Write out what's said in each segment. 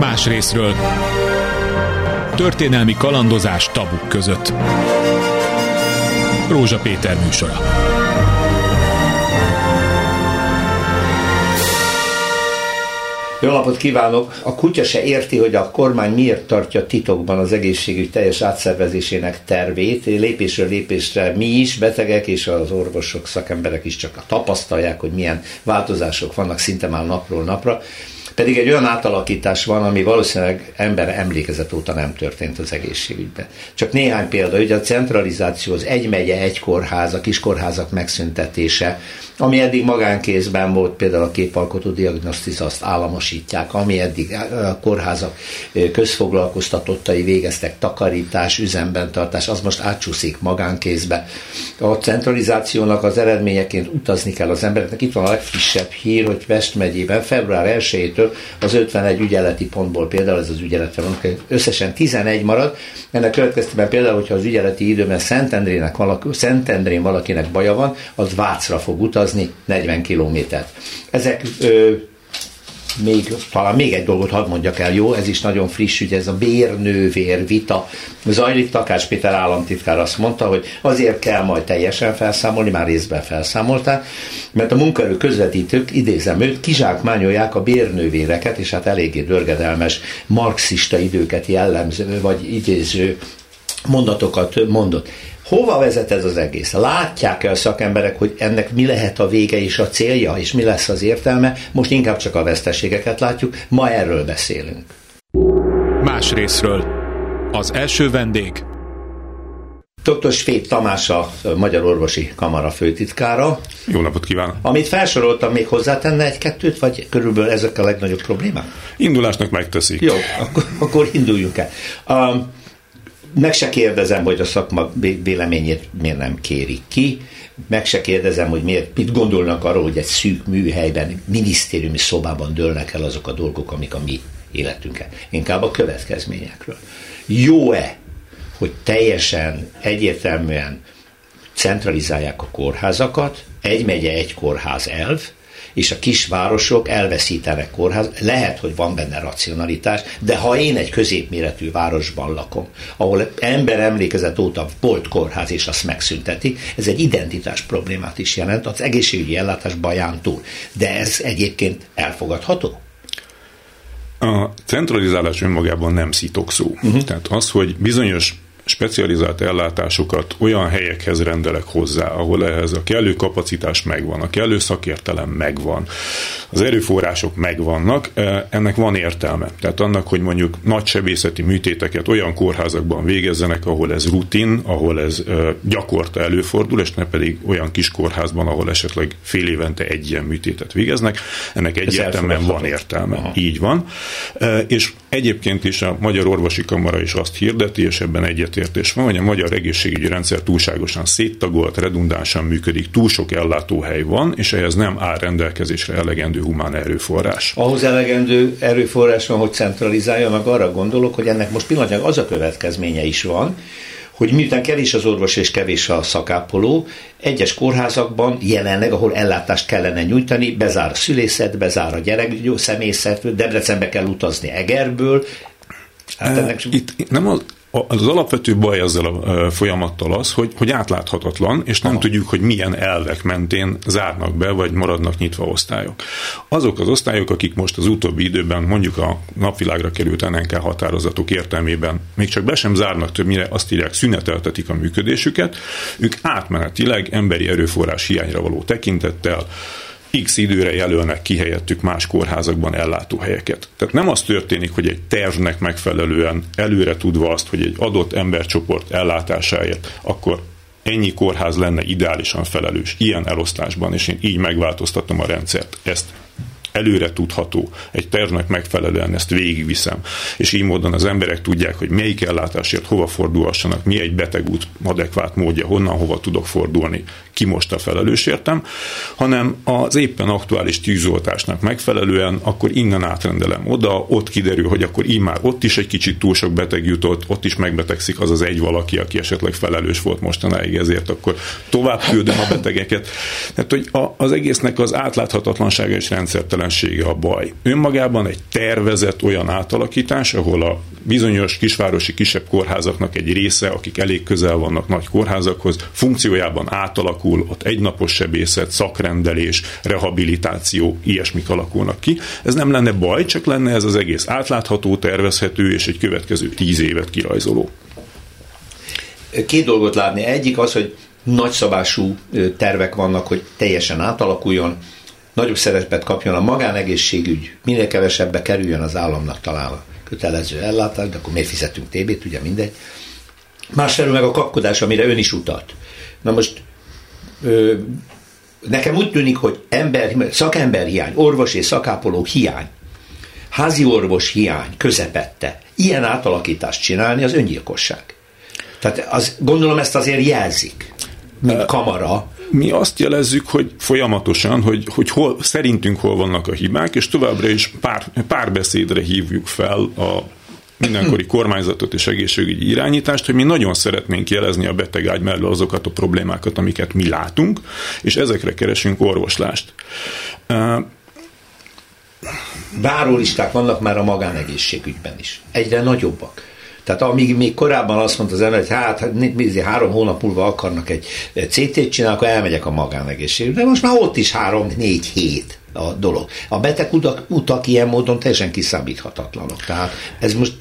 Más részről történelmi kalandozás tabuk között. Rózsa Péter műsora. Jó napot kívánok! A kutya se érti, hogy a kormány miért tartja titokban az egészségügy teljes átszervezésének tervét. Lépésről lépésre mi is, betegek és az orvosok, szakemberek is csak tapasztalják, hogy milyen változások vannak szinte már napról napra. Pedig egy olyan átalakítás van, ami valószínűleg ember emlékezet óta nem történt az egészségügyben. Csak néhány példa, ugye a centralizáció, az egy megye, egy kórház, a kiskórházak megszüntetése, ami eddig magánkézben volt, például a képalkotó diagnosztiz azt államosítják, ami eddig a kórházak közfoglalkoztatottai végeztek takarítás, üzemben tartás, az most átcsúszik magánkézbe. A centralizációnak az eredményeként utazni kell az embereknek. Itt van a legfrissebb hír, hogy Vest megyében február 1-től az 51 ügyeleti pontból például ez az ügyeletre van, összesen 11 marad. Ennek következtében például, hogyha az ügyeleti időben Szentendrének valaki, Szentendrén valakinek baja van, az Vácra fog utazni 40 kilométert. Ezek ö, még, talán még egy dolgot hadd mondjak el, jó, ez is nagyon friss, ugye ez a bérnővér vita. Zajlik Takács Péter államtitkár azt mondta, hogy azért kell majd teljesen felszámolni, már részben felszámolták, mert a munkaerő közvetítők, idézem őt, kizsákmányolják a bérnővéreket, és hát eléggé dörgedelmes marxista időket jellemző, vagy idéző mondatokat mondott. Hova vezet ez az egész? Látják-e a szakemberek, hogy ennek mi lehet a vége és a célja, és mi lesz az értelme? Most inkább csak a veszteségeket látjuk, ma erről beszélünk. Más részről. Az első vendég. Dr. Svéd Tamás a Magyar Orvosi Kamara főtitkára. Jó napot kívánok! Amit felsoroltam, még hozzátenne egy-kettőt, vagy körülbelül ezek a legnagyobb problémák? Indulásnak megteszik. Jó, akkor, akkor induljunk el. Um, meg se kérdezem, hogy a szakma véleményét miért nem kérik ki, meg se kérdezem, hogy miért, mit gondolnak arról, hogy egy szűk műhelyben, minisztériumi szobában dőlnek el azok a dolgok, amik a mi életünkkel. Inkább a következményekről. Jó-e, hogy teljesen egyértelműen centralizálják a kórházakat, egy megye, egy kórház elv, és a kisvárosok elveszítenek kórház. Lehet, hogy van benne racionalitás, de ha én egy középméretű városban lakom, ahol ember emlékezet óta volt kórház, és azt megszüntetik, ez egy identitás problémát is jelent az egészségügyi ellátás baján túl. De ez egyébként elfogadható? A centralizálás önmagában nem szitokszó. Uh-huh. Tehát az, hogy bizonyos specializált ellátásokat olyan helyekhez rendelek hozzá, ahol ehhez a kellő kapacitás megvan, a kellő szakértelem megvan, az erőforrások megvannak, e, ennek van értelme. Tehát annak, hogy mondjuk nagy sebészeti műtéteket olyan kórházakban végezzenek, ahol ez rutin, ahol ez e, gyakorta előfordul, és ne pedig olyan kis kórházban, ahol esetleg fél évente egy ilyen műtétet végeznek, ennek egyértelműen van értelme. Aha. Így van. E, és egyébként is a Magyar Orvosi Kamara is azt hirdeti, és ebben egyet egyetértés van, hogy a magyar egészségügyi rendszer túlságosan széttagolt, redundánsan működik, túl sok ellátóhely van, és ehhez nem áll rendelkezésre elegendő humán erőforrás. Ahhoz elegendő erőforrás van, hogy centralizálja, meg arra gondolok, hogy ennek most pillanatnyilag az a következménye is van, hogy miután kevés az orvos és kevés a szakápoló, egyes kórházakban jelenleg, ahol ellátást kellene nyújtani, bezár a szülészet, bezár a gyerekgyó személyzet, Debrecenbe kell utazni Egerből, Hát ennek... Itt nem az, az alapvető baj ezzel a folyamattal az, hogy, hogy átláthatatlan, és nem Aha. tudjuk, hogy milyen elvek mentén zárnak be, vagy maradnak nyitva osztályok. Azok az osztályok, akik most az utóbbi időben mondjuk a napvilágra került NNK határozatok értelmében még csak be sem zárnak többnyire, azt írják, szüneteltetik a működésüket, ők átmenetileg emberi erőforrás hiányra való tekintettel x időre jelölnek ki helyettük más kórházakban ellátóhelyeket. Tehát nem az történik, hogy egy tervnek megfelelően előre tudva azt, hogy egy adott embercsoport ellátásáért, akkor ennyi kórház lenne ideálisan felelős ilyen elosztásban, és én így megváltoztatom a rendszert. Ezt előre tudható, egy tervnek megfelelően ezt végigviszem, és így módon az emberek tudják, hogy melyik ellátásért hova fordulhassanak, mi egy betegút adekvát módja, honnan hova tudok fordulni, ki most a felelős hanem az éppen aktuális tűzoltásnak megfelelően akkor innen átrendelem oda, ott kiderül, hogy akkor így már ott is egy kicsit túl sok beteg jutott, ott is megbetegszik az az egy valaki, aki esetleg felelős volt mostanáig ezért, akkor tovább küldöm a betegeket. Tehát, hogy az egésznek az átláthatatlansága és rendszertelen ellensége a baj. Önmagában egy tervezett olyan átalakítás, ahol a bizonyos kisvárosi kisebb kórházaknak egy része, akik elég közel vannak nagy kórházakhoz, funkciójában átalakul, ott egynapos sebészet, szakrendelés, rehabilitáció, ilyesmik alakulnak ki. Ez nem lenne baj, csak lenne ez az egész átlátható, tervezhető és egy következő tíz évet kirajzoló. Két dolgot látni. Egyik az, hogy nagyszabású tervek vannak, hogy teljesen átalakuljon, nagyobb szerepet kapjon a magánegészségügy, minél kevesebbe kerüljön az államnak talán a kötelező ellátás, de akkor miért fizetünk TB-t, ugye mindegy. Másfelől meg a kapkodás, amire ön is utalt. Na most ö, nekem úgy tűnik, hogy ember, szakember hiány, orvos és szakápoló hiány, házi orvos hiány közepette, ilyen átalakítást csinálni, az öngyilkosság. Tehát az, gondolom ezt azért jelzik, mint kamara, mi azt jelezzük, hogy folyamatosan, hogy, hogy hol, szerintünk hol vannak a hibák, és továbbra is pár, párbeszédre hívjuk fel a mindenkori kormányzatot és egészségügyi irányítást, hogy mi nagyon szeretnénk jelezni a betegágy mellől azokat a problémákat, amiket mi látunk, és ezekre keresünk orvoslást. Várólisták vannak már a magánegészségügyben is. Egyre nagyobbak. Tehát amíg még korábban azt mondta az ember, hogy hát három hónap múlva akarnak egy CT-t csinálni, akkor elmegyek a magánegészségügybe. De most már ott is három-négy hét a dolog. A beteg utak, utak ilyen módon teljesen kiszámíthatatlanok. Tehát ez most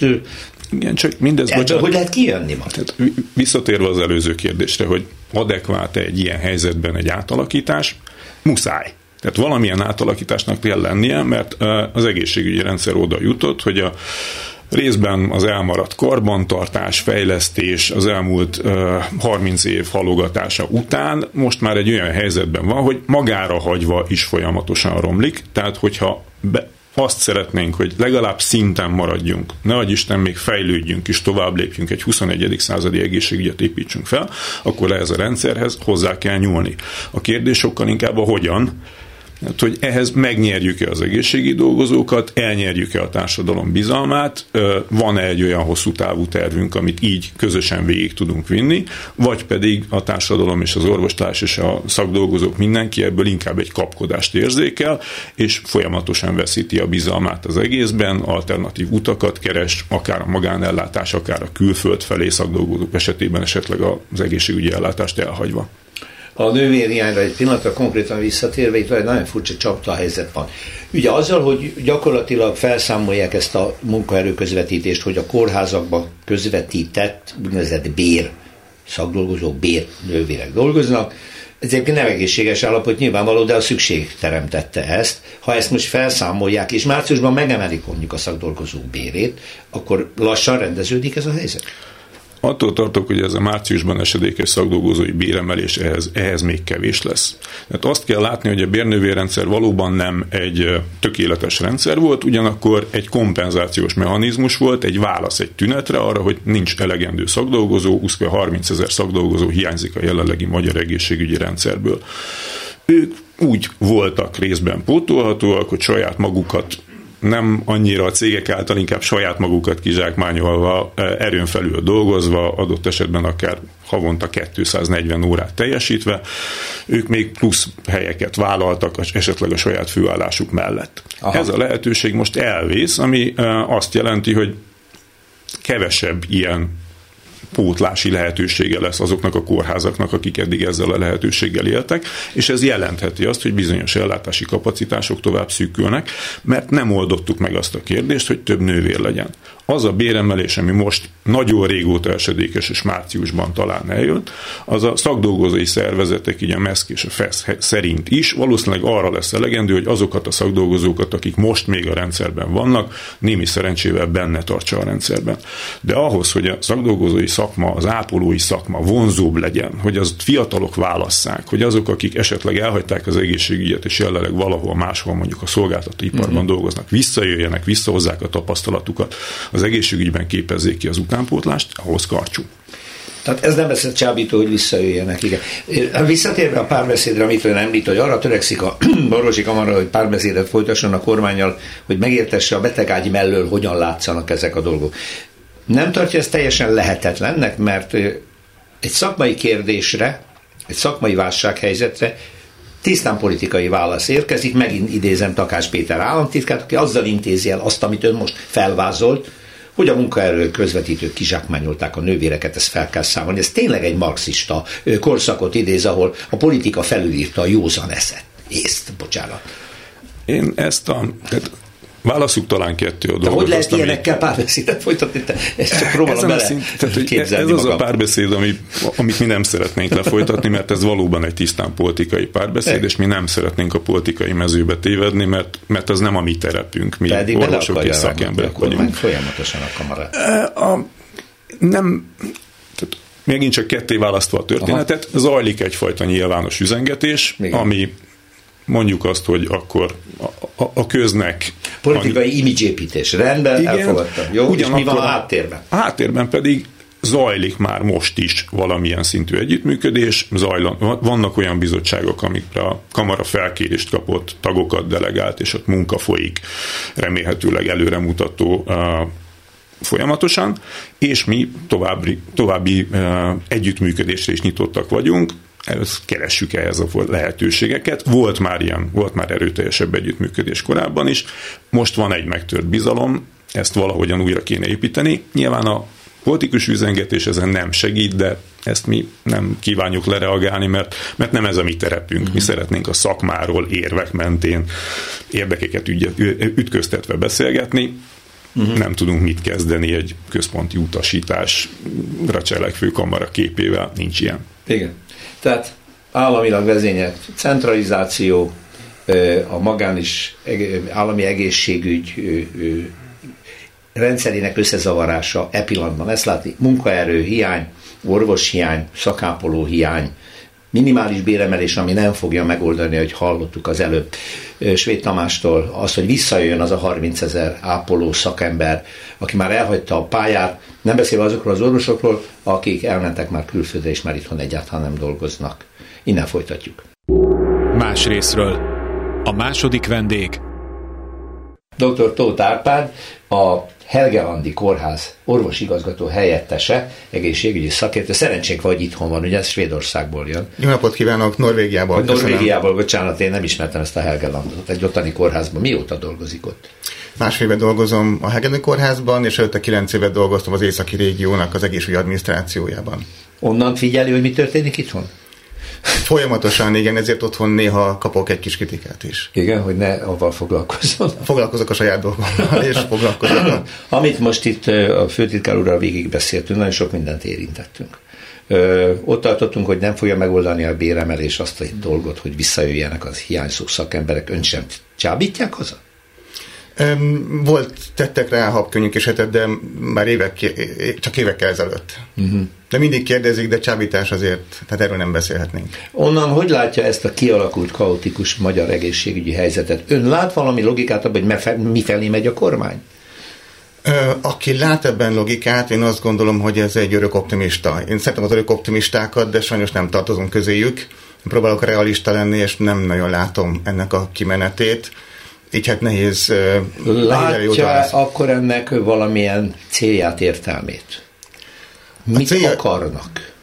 igen, csak mindez... Bocsánat, hogy lehet kijönni ma? Tehát visszatérve az előző kérdésre, hogy adekvát egy ilyen helyzetben egy átalakítás, muszáj. Tehát valamilyen átalakításnak kell lennie, mert az egészségügyi rendszer oda jutott, hogy a részben az elmaradt karbantartás, fejlesztés az elmúlt uh, 30 év halogatása után most már egy olyan helyzetben van, hogy magára hagyva is folyamatosan romlik, tehát hogyha be, azt szeretnénk, hogy legalább szinten maradjunk, ne adj Isten, még fejlődjünk és tovább lépjünk, egy 21. századi egészségügyet építsünk fel, akkor ehhez a rendszerhez hozzá kell nyúlni. A kérdés sokkal inkább a hogyan, Hát, hogy ehhez megnyerjük-e az egészségi dolgozókat, elnyerjük-e a társadalom bizalmát, van-e egy olyan hosszú távú tervünk, amit így közösen végig tudunk vinni, vagy pedig a társadalom és az orvostárs és a szakdolgozók mindenki ebből inkább egy kapkodást érzékel, és folyamatosan veszíti a bizalmát az egészben, alternatív utakat keres, akár a magánellátás, akár a külföld felé szakdolgozók esetében esetleg az egészségügyi ellátást elhagyva a nővérhiányra egy pillanatra konkrétan visszatérve, itt egy nagyon furcsa csapta helyzet van. Ugye azzal, hogy gyakorlatilag felszámolják ezt a munkaerő közvetítést, hogy a kórházakba közvetített úgynevezett bér szakdolgozók, bér nővérek dolgoznak, ez egyébként nem egészséges állapot nyilvánvaló, de a szükség teremtette ezt. Ha ezt most felszámolják, és márciusban megemelik mondjuk a szakdolgozók bérét, akkor lassan rendeződik ez a helyzet? Attól tartok, hogy ez a márciusban esedékes szakdolgozói béremelés ehhez, ehhez még kevés lesz. Tehát azt kell látni, hogy a bérnövérrendszer valóban nem egy tökéletes rendszer volt, ugyanakkor egy kompenzációs mechanizmus volt, egy válasz egy tünetre arra, hogy nincs elegendő szakdolgozó, 20-30 ezer szakdolgozó hiányzik a jelenlegi magyar egészségügyi rendszerből. Ők úgy voltak részben pótolhatóak, hogy saját magukat nem annyira a cégek által, inkább saját magukat kizsákmányolva, erőn felül dolgozva, adott esetben akár havonta 240 órát teljesítve, ők még plusz helyeket vállaltak esetleg a saját főállásuk mellett. Aha. Ez a lehetőség most elvész, ami azt jelenti, hogy kevesebb ilyen pótlási lehetősége lesz azoknak a kórházaknak, akik eddig ezzel a lehetőséggel éltek, és ez jelentheti azt, hogy bizonyos ellátási kapacitások tovább szűkülnek, mert nem oldottuk meg azt a kérdést, hogy több nővér legyen. Az a béremelés, ami most nagyon régóta esedékes, és márciusban talán eljött, az a szakdolgozói szervezetek, így a MESZK és a FESZ szerint is valószínűleg arra lesz elegendő, hogy azokat a szakdolgozókat, akik most még a rendszerben vannak, némi szerencsével benne tartsa a rendszerben. De ahhoz, hogy a szakdolgozói szakma, az ápolói szakma vonzóbb legyen, hogy az fiatalok válasszák, hogy azok, akik esetleg elhagyták az egészségügyet, és jelenleg valahol máshol mondjuk a szolgáltatóiparban uh-huh. dolgoznak, visszajöjjenek, visszahozzák a tapasztalatukat, az egészségügyben képezzék ki az utánpótlást, ahhoz karcsú. Tehát ez nem lesz csábító, hogy visszajöjjenek. Igen. Visszatérve a párbeszédre, amit ön említ, hogy arra törekszik a orvosi kamara, hogy párbeszédet folytasson a kormányjal, hogy megértesse a betegágyi mellől, hogyan látszanak ezek a dolgok. Nem tartja ezt teljesen lehetetlennek, mert egy szakmai kérdésre, egy szakmai válsághelyzetre Tisztán politikai válasz érkezik, megint idézem Takás Péter államtitkát, aki azzal intézi el azt, amit ön most felvázolt, hogy a munkaerő közvetítők kizsákmányolták a nővéreket, ezt fel kell számolni. Ez tényleg egy marxista korszakot idéz, ahol a politika felülírta a józan eszet. Észt, bocsánat. Én ezt a, tehát Válaszuk talán kettő a dolgot. De hogy lehet azt, ilyenekkel ami... párbeszédet folytatni? Te ezt csak próbálom bele szint, tehát, hogy Ez magam. az a párbeszéd, ami, amit mi nem szeretnénk lefolytatni, mert ez valóban egy tisztán politikai párbeszéd, és mi nem szeretnénk a politikai mezőbe tévedni, mert, mert az nem a mi terepünk. Mi Pedig orvosok és szakemberek vagyunk. Folyamatosan a kamarát. A, nem, tehát megint csak ketté választva a történetet, Aha. zajlik egyfajta nyilvános üzengetés, Igen. ami mondjuk azt, hogy akkor a, a, a köznek... Politikai annyi... imidzsépítés, rendben, igen, elfogadtam. Jó, és mi van a háttérben? A háttérben pedig zajlik már most is valamilyen szintű együttműködés, zajlan, vannak olyan bizottságok, amikre a kamara felkérést kapott, tagokat delegált, és ott munka folyik, remélhetőleg előremutató uh, folyamatosan, és mi további, további uh, együttműködésre is nyitottak vagyunk, ezt keressük ehhez a lehetőségeket. Volt már ilyen, volt már erőteljesebb együttműködés korábban is, most van egy megtört bizalom, ezt valahogyan újra kéne építeni. Nyilván a politikus üzengetés ezen nem segít, de ezt mi nem kívánjuk lereagálni, mert, mert nem ez a mi terepünk. Mi mhm. szeretnénk a szakmáról érvek mentén érdekeket ütköztetve beszélgetni. Uh-huh. Nem tudunk mit kezdeni egy központi utasításra cselekvő kamara képével, nincs ilyen. Igen. Tehát államilag vezényelt centralizáció, a magán is állami egészségügy rendszerének összezavarása e pillanatban. Ezt látni, munkaerő hiány, orvos hiány, szakápoló hiány, minimális béremelés, ami nem fogja megoldani, hogy hallottuk az előbb Svéd Tamástól, az, hogy visszajöjjön az a 30 ezer ápoló szakember, aki már elhagyta a pályát, nem beszélve azokról az orvosokról, akik elmentek már külföldre, és már itthon egyáltalán nem dolgoznak. Innen folytatjuk. Más részről. A második vendég. Dr. Tóth Árpád, a Helgelandi Kórház orvosigazgató helyettese, egészségügyi szakértő. Szerencsénk vagy itthon van, ugye ez Svédországból jön. Jó napot kívánok, Norvégiából. Norvégiából, bocsánat, én nem ismertem ezt a Helgelandot, egy ottani kórházban. Mióta dolgozik ott? Másfél éve dolgozom a Helgelandi Kórházban, és előtte kilenc évet dolgoztam az északi régiónak az egészségügyi adminisztrációjában. Onnan figyeli, hogy mi történik itthon? Folyamatosan, igen, ezért otthon néha kapok egy kis kritikát is. Igen, hogy ne avval foglalkozzon. Foglalkozok a saját dolgommal, és foglalkozok. Amit most itt a főtitkár úrral végig beszéltünk, nagyon sok mindent érintettünk. Ö, ott tartottunk, hogy nem fogja megoldani a béremelés azt a dolgot, hogy visszajöjjenek az hiányzó szakemberek, ön sem csábítják haza? Volt, tettek rá habkönnyük és hetet, de már évek, csak évekkel ezelőtt. Uh-huh. De mindig kérdezik, de csábítás azért, tehát erről nem beszélhetnénk. Onnan hogy látja ezt a kialakult, kaotikus magyar egészségügyi helyzetet? Ön lát valami logikát abban, hogy mi felé megy a kormány? Aki lát ebben logikát, én azt gondolom, hogy ez egy örök optimista. Én szeretem az örök optimistákat, de sajnos nem tartozom közéjük. Próbálok realista lenni, és nem nagyon látom ennek a kimenetét így hát nehéz. Látja akkor ennek valamilyen célját, értelmét? Mit célja... akarnak?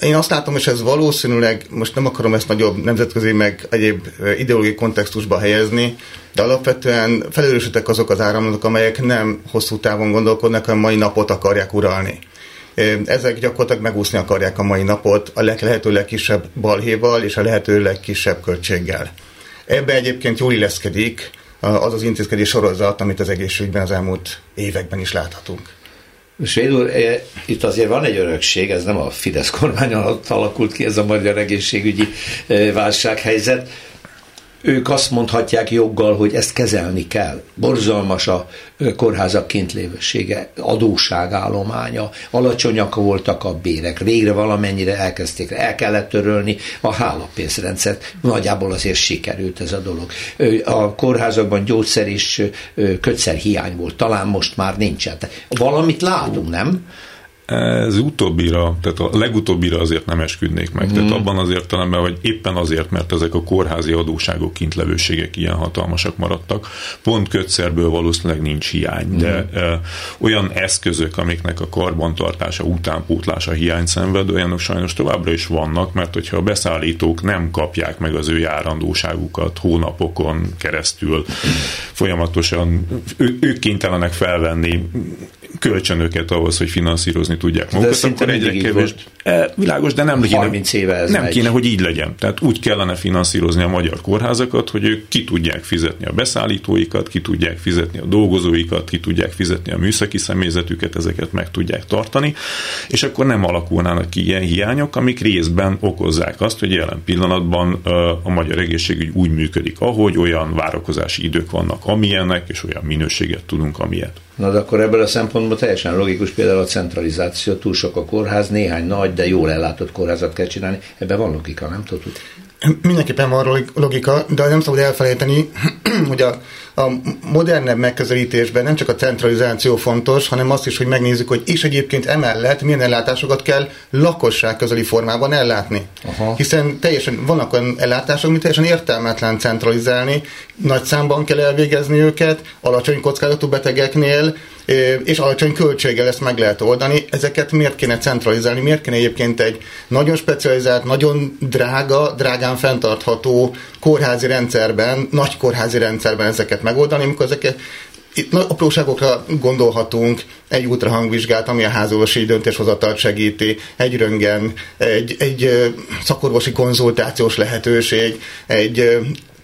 Én azt látom, és ez valószínűleg, most nem akarom ezt nagyobb nemzetközi, meg egyéb ideológiai kontextusba helyezni, de alapvetően felelősítek azok az áramlatok, amelyek nem hosszú távon gondolkodnak, hanem mai napot akarják uralni. Ezek gyakorlatilag megúszni akarják a mai napot a lehető legkisebb balhéval és a lehető legkisebb költséggel. Ebbe egyébként jól illeszkedik az az intézkedés sorozat, amit az egészségügyben az elmúlt években is láthatunk. Svéd eh, itt azért van egy örökség, ez nem a Fidesz kormány alatt alakult ki ez a magyar egészségügyi eh, válsághelyzet, ők azt mondhatják joggal, hogy ezt kezelni kell. Borzalmas a kórházak kintlévősége, adóságállománya, alacsonyak voltak a bérek, végre valamennyire elkezdték, el kellett törölni a hálapénzrendszert. Nagyjából azért sikerült ez a dolog. A kórházakban gyógyszer és kötszer hiány volt, talán most már nincsen. Valamit látunk, nem? Ez utóbbira, tehát a legutóbbira azért nem esküdnék meg. Mm. Tehát abban az értelemben, hogy éppen azért, mert ezek a kórházi adóságok, kintlevőségek ilyen hatalmasak maradtak. Pont kötszerből valószínűleg nincs hiány, mm. de e, olyan eszközök, amiknek a karbantartása, utánpótlása hiány szenved, olyanok sajnos továbbra is vannak, mert hogyha a beszállítók nem kapják meg az ő járandóságukat hónapokon keresztül, mm. folyamatosan ő, ők kénytelenek felvenni kölcsönöket ahhoz, hogy finanszírozni tudják magukat, akkor egyre kevés. E, világos, de nem kéne, éve ez nem megy. kéne, hogy így legyen. Tehát úgy kellene finanszírozni a magyar kórházakat, hogy ők ki tudják fizetni a beszállítóikat, ki tudják fizetni a dolgozóikat, ki tudják fizetni a műszaki személyzetüket, ezeket meg tudják tartani, és akkor nem alakulnának ki ilyen hiányok, amik részben okozzák azt, hogy jelen pillanatban a magyar egészségügy úgy működik, ahogy olyan várakozási idők vannak, amilyenek, és olyan minőséget tudunk, amilyet. Na de akkor ebből a szempontból teljesen logikus például a centralizáció, túl sok a kórház, néhány nagy, de jól ellátott kórházat kell csinálni. Ebben van logika, nem tudod? Mindenképpen van logika, de nem szabad elfelejteni, hogy a, a modernebb megközelítésben nem csak a centralizáció fontos, hanem azt is, hogy megnézzük, hogy is egyébként emellett milyen ellátásokat kell lakosság közeli formában ellátni. Aha. Hiszen teljesen vannak olyan ellátások, amit teljesen értelmetlen centralizálni, nagy számban kell elvégezni őket, alacsony kockázatú betegeknél, és alacsony költséggel ezt meg lehet oldani. Ezeket miért kéne centralizálni? Miért kéne egyébként egy nagyon specializált, nagyon drága, drágán fenntartható kórházi rendszerben, nagy kórházi rendszerben ezeket megoldani, amikor ezeket itt apróságokra gondolhatunk, egy ultrahangvizsgát, ami a házorvosi döntéshozatalt segíti, egy röngen, egy, egy szakorvosi konzultációs lehetőség, egy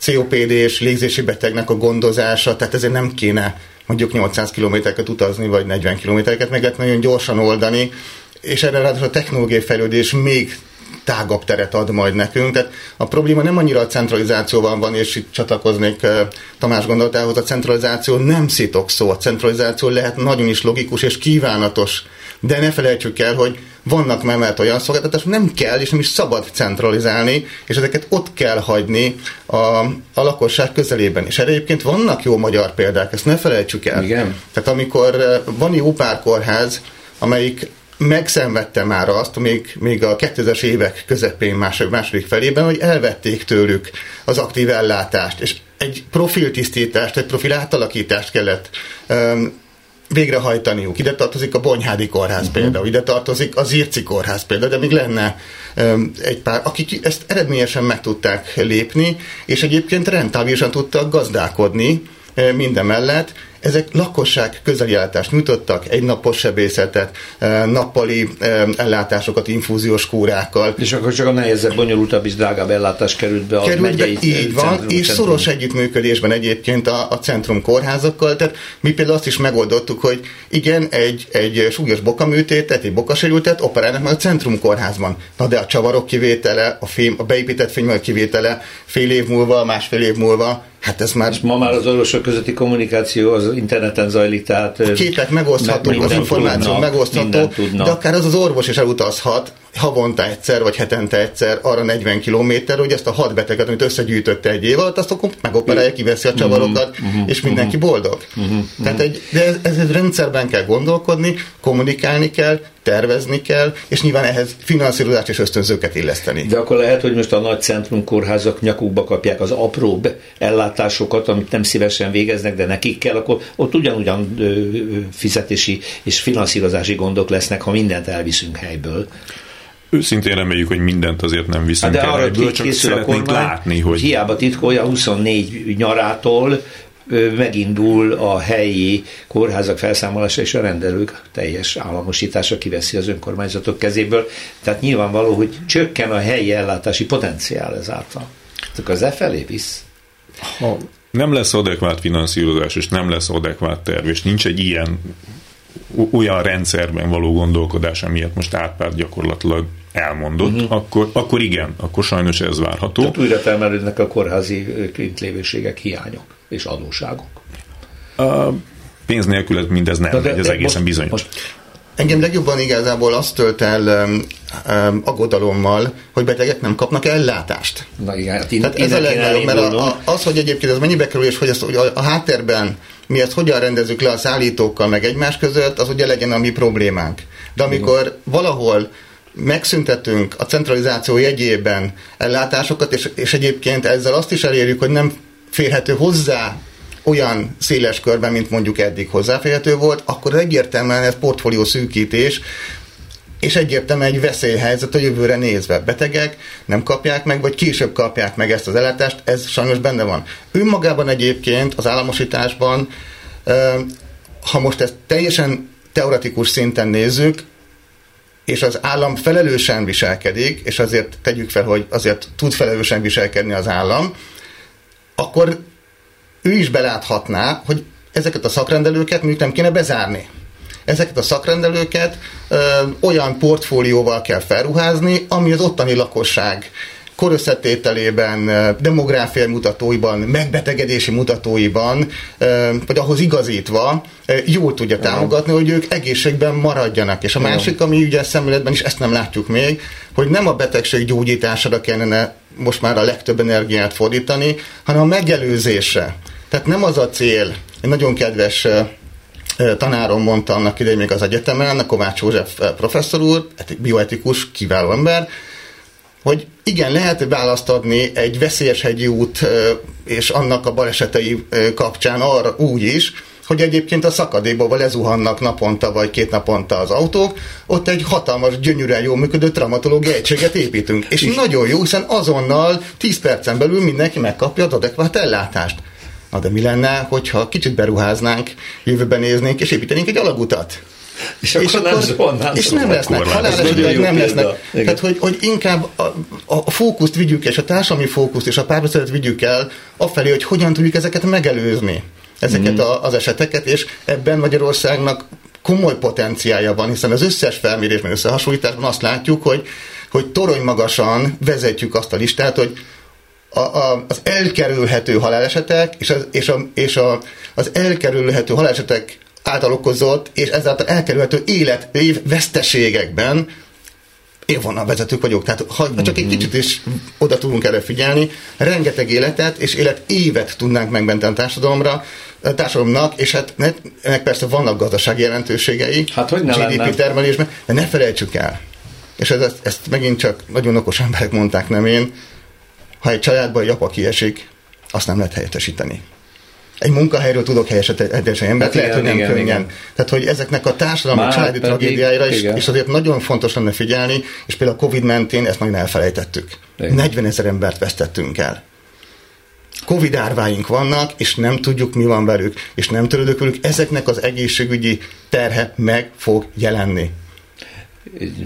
COPD-s légzési betegnek a gondozása, tehát ezért nem kéne mondjuk 800 kilométereket utazni, vagy 40 kilométereket meg lehet nagyon gyorsan oldani, és erre ráadásul a technológiai fejlődés még tágabb teret ad majd nekünk. Tehát a probléma nem annyira a centralizációban van, és itt csatlakoznék eh, Tamás gondolatához, a centralizáció nem szitok szó, a centralizáció lehet nagyon is logikus és kívánatos, de ne felejtsük el, hogy vannak mellett olyan szolgáltatások, nem kell és nem is szabad centralizálni, és ezeket ott kell hagyni a, a lakosság közelében. És erre egyébként vannak jó magyar példák, ezt ne felejtsük el. Igen. Tehát amikor eh, van jó pár kórház, amelyik megszenvedte már azt, még, még a 2000-es évek közepén, második, második felében, hogy elvették tőlük az aktív ellátást, és egy profiltisztítást, egy profil átalakítást kellett um, végrehajtaniuk. Ide tartozik a Bonyhádi kórház uh-huh. például, ide tartozik az Irci kórház például, de még lenne um, egy pár, akik ezt eredményesen meg tudták lépni, és egyébként rentábilisan tudtak gazdálkodni minden mellett, ezek lakosság közeljárást nyújtottak, egy napos sebészetet, eh, nappali eh, ellátásokat infúziós kúrákkal. És akkor csak a nehezebb, bonyolultabb és drágább ellátás került be a került megyei be, Így van, centrum, és centrum. szoros együttműködésben egyébként a, a centrum kórházakkal, tehát mi például azt is megoldottuk, hogy igen, egy, egy súlyos bokaműtétet, egy bokasérültet operálnak meg a centrum kórházban. Na de a csavarok kivétele, a, fém, a beépített fénymag kivétele fél év múlva, másfél év múlva Hát ez már... És ma már az orvosok közötti kommunikáció az interneten zajlik, tehát... A képek megoszthatók, az információ tudnak, megosztható, de akár az az orvos is elutazhat havonta egyszer, vagy hetente egyszer arra 40 kilométer, hogy ezt a hat beteget, amit összegyűjtötte egy év alatt, azt akkor megoperálja, kiveszi a csavarokat, uh-huh, és mindenki boldog. Uh-huh, Tehát egy, de ez, ez egy rendszerben kell gondolkodni, kommunikálni kell, tervezni kell, és nyilván ehhez finanszírozást és ösztönzőket illeszteni. De akkor lehet, hogy most a nagy centrum kórházak nyakukba kapják az apróbb ellátásokat, amit nem szívesen végeznek, de nekik kell, akkor ott ugyanúgyan fizetési és finanszírozási gondok lesznek, ha mindent elviszünk helyből. Őszintén reméljük, hogy mindent azért nem viszünk hát de el egyből, csak szeretnénk kormány, látni, hogy... Hiába titkolja 24 nyarától, megindul a helyi kórházak felszámolása és a rendelők teljes államosítása kiveszi az önkormányzatok kezéből. Tehát nyilvánvaló, hogy csökken a helyi ellátási potenciál ezáltal. Csak az e felé visz. Ha nem lesz adekvát finanszírozás, és nem lesz adekvát terv, és nincs egy ilyen olyan rendszerben való gondolkodás, amilyet most átpárt gyakorlatilag elmondott, uh-huh. akkor, akkor igen, akkor sajnos ez várható. Tehát újra felmerülnek a kórházi kintlévőségek, hiányok és adóságok. A pénz nélkül mindez nem megy, ez egészen bizonyos. Most, Engem legjobban igazából azt tölt el um, um, aggodalommal, hogy betegek nem kapnak ellátást. Na igen, hát én, Tehát ez a legnagyobb, mert a, a, az, hogy egyébként ez mennyibe kerül, és hogy ezt hogy a, a háttérben mi ezt hogyan rendezzük le a szállítókkal meg egymás között, az ugye legyen a mi problémánk. De amikor valahol megszüntetünk a centralizáció jegyében ellátásokat, és, és egyébként ezzel azt is elérjük, hogy nem férhető hozzá olyan széles körben, mint mondjuk eddig hozzáférhető volt, akkor egyértelműen ez portfólió szűkítés, és egyértelműen egy veszélyhelyzet a jövőre nézve. Betegek nem kapják meg, vagy később kapják meg ezt az ellátást, ez sajnos benne van. Önmagában egyébként az államosításban, ha most ezt teljesen teoretikus szinten nézzük, és az állam felelősen viselkedik, és azért tegyük fel, hogy azért tud felelősen viselkedni az állam, akkor ő is beláthatná, hogy ezeket a szakrendelőket mondjuk nem kéne bezárni. Ezeket a szakrendelőket ö, olyan portfólióval kell felruházni, ami az ottani lakosság korösszetételében, demográfiai mutatóiban, megbetegedési mutatóiban, vagy ahhoz igazítva jól tudja támogatni, hogy ők egészségben maradjanak. És a másik, ami ugye szemléletben is ezt nem látjuk még, hogy nem a betegség gyógyítására kellene most már a legtöbb energiát fordítani, hanem a megelőzésre. Tehát nem az a cél, egy nagyon kedves tanárom mondta annak idején még az egyetemen, a Kovács József professzor úr, bioetikus, kiváló ember, hogy igen, lehet választ adni egy veszélyes hegyi út és annak a balesetei kapcsán arra úgy is, hogy egyébként a szakadékból lezuhannak naponta vagy két naponta az autók, ott egy hatalmas, gyönyörűen jól működő traumatológiai egységet építünk. És nagyon jó, hiszen azonnal 10 percen belül mindenki megkapja az adekvát ellátást. Na de mi lenne, hogyha kicsit beruháznánk, jövőben néznénk és építenénk egy alagutat? És, és akkor, nem zuhannánk. És nem lesznek, halálesetek nem lesznek. Tehát, hogy, hogy inkább a, a fókuszt vigyük, és a társadalmi fókuszt és a párbeszédet vigyük el afelé, hogy hogyan tudjuk ezeket megelőzni ezeket mm. a, az eseteket, és ebben Magyarországnak komoly potenciálja van, hiszen az összes felmérésben, összehasonlításban azt látjuk, hogy, hogy torony magasan vezetjük azt a listát, hogy a, a, az elkerülhető halálesetek és, az, és, a, és a, az elkerülhető halálesetek által okozott, és ezáltal elkerülhető életév veszteségekben élvonal vezetők vagyok. Tehát ha csak egy kicsit is oda tudunk erre figyelni, rengeteg életet és élet évet tudnánk megmenteni a társadalomra, a társadalomnak, és hát ennek persze vannak gazdasági jelentőségei, hát, hogy GDP lenne? termelésben, de ne felejtsük el, és ez, ezt, ezt megint csak nagyon okos emberek mondták, nem én, ha egy családban egy apa kiesik, azt nem lehet helyettesíteni egy munkahelyről tudok helyesedni embert, hát lehet, hogy nem igen, könnyen. Igen. Tehát, hogy ezeknek a társadalmi Már családi tragédiáira is, és azért nagyon fontos lenne figyelni, és például a Covid mentén ezt nagyon elfelejtettük. Igen. 40 ezer embert vesztettünk el. Covid árváink vannak, és nem tudjuk, mi van velük, és nem törődök velük, ezeknek az egészségügyi terhe meg fog jelenni.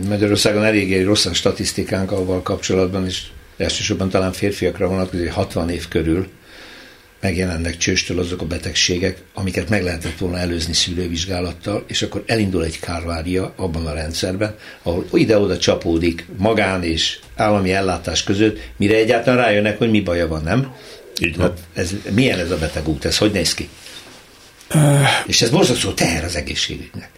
Magyarországon eléggé rossz a statisztikánk avval kapcsolatban, és elsősorban talán férfiakra vonatkozik, 60 év körül megjelennek csőstől azok a betegségek, amiket meg lehetett volna előzni szülővizsgálattal, és akkor elindul egy kárvária abban a rendszerben, ahol ide-oda csapódik magán és állami ellátás között, mire egyáltalán rájönnek, hogy mi baja van, nem? Így van. Hát ez, milyen ez a betegút, ez hogy néz ki? Uh, és ez borzasztó teher az egészségügynek.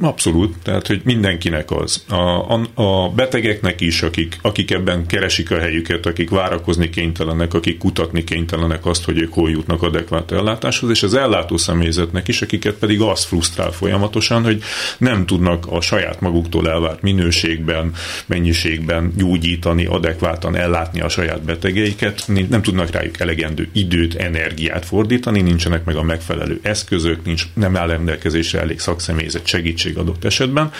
Abszolút, tehát hogy mindenkinek az. A, a, a betegeknek is, akik, akik ebben keresik a helyüket, akik várakozni kénytelenek, akik kutatni kénytelenek azt, hogy ők hol jutnak adekvát ellátáshoz, és az ellátó személyzetnek is, akiket pedig az frusztrál folyamatosan, hogy nem tudnak a saját maguktól elvárt minőségben, mennyiségben gyógyítani, adekvátan ellátni a saját betegeiket, nem tudnak rájuk elegendő időt, energiát fordítani, nincsenek meg a megfelelő eszközök, nincs, nem áll rendelkezésre elég szakszemélyzet segítség feszültség adott esetben,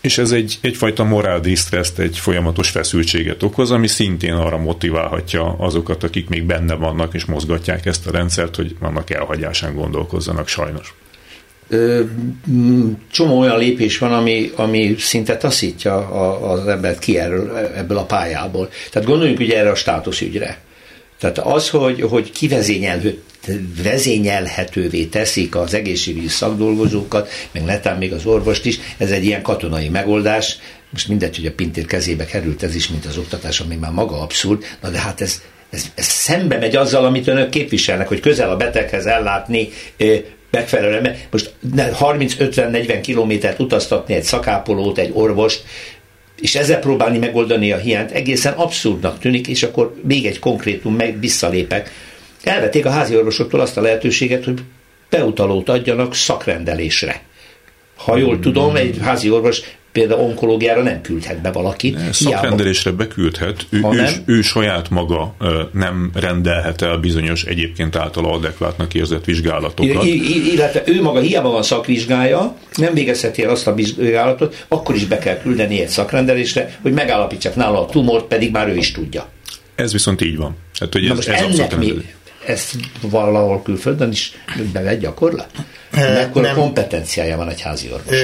és ez egy, egyfajta morál disztresszt, egy folyamatos feszültséget okoz, ami szintén arra motiválhatja azokat, akik még benne vannak és mozgatják ezt a rendszert, hogy vannak elhagyásán gondolkozzanak sajnos. Csomó olyan lépés van, ami, ami szinte taszítja az embert ki erről, ebből a pályából. Tehát gondoljunk ugye erre a státuszügyre. Tehát az, hogy, hogy kivezényelő, vezényelhetővé teszik az egészségügyi szakdolgozókat, meg netán még az orvost is, ez egy ilyen katonai megoldás. Most mindegy, hogy a Pintér kezébe került ez is, mint az oktatás, ami már maga abszurd, na de hát ez, ez, ez szembe megy azzal, amit önök képviselnek, hogy közel a beteghez ellátni megfelelően. Most 30-50-40 kilométert utaztatni egy szakápolót, egy orvost, és ezzel próbálni megoldani a hiányt egészen abszurdnak tűnik, és akkor még egy konkrétum, meg visszalépek elvették a házi orvosoktól azt a lehetőséget, hogy beutalót adjanak szakrendelésre. Ha jól tudom, egy házi orvos például onkológiára nem küldhet be valakit. Ne, szakrendelésre beküldhet, ő, ő, ő saját maga nem rendelhet el bizonyos egyébként általa adekvátnak érzett vizsgálatokat. Illetve ő maga hiába van szakvizsgája, nem végezheti el azt a vizsgálatot, akkor is be kell küldeni egy szakrendelésre, hogy megállapítsák nála a tumort, pedig már ő is tudja. Ez viszont így van. Hát, hogy ez, ez ennek mi, ezt valahol külföldön is bevett gyakorlat? Mekkora kompetenciája van egy házi orvos?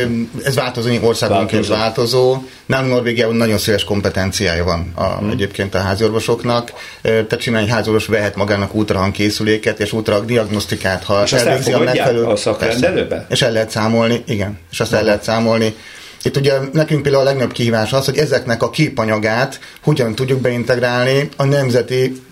Ez változó, országonként változó. Nálunk Norvégiában nagyon széles kompetenciája van a, hmm. egyébként a háziorvosoknak. Tehát simán egy háziorvos vehet magának ultrahang készüléket és ultrahang diagnosztikát, ha és elvégzi a megfelelő a szakrendelőbe? És el lehet számolni, igen, és azt el lehet számolni. Itt ugye nekünk például a legnagyobb kihívás az, hogy ezeknek a képanyagát hogyan tudjuk beintegrálni a nemzeti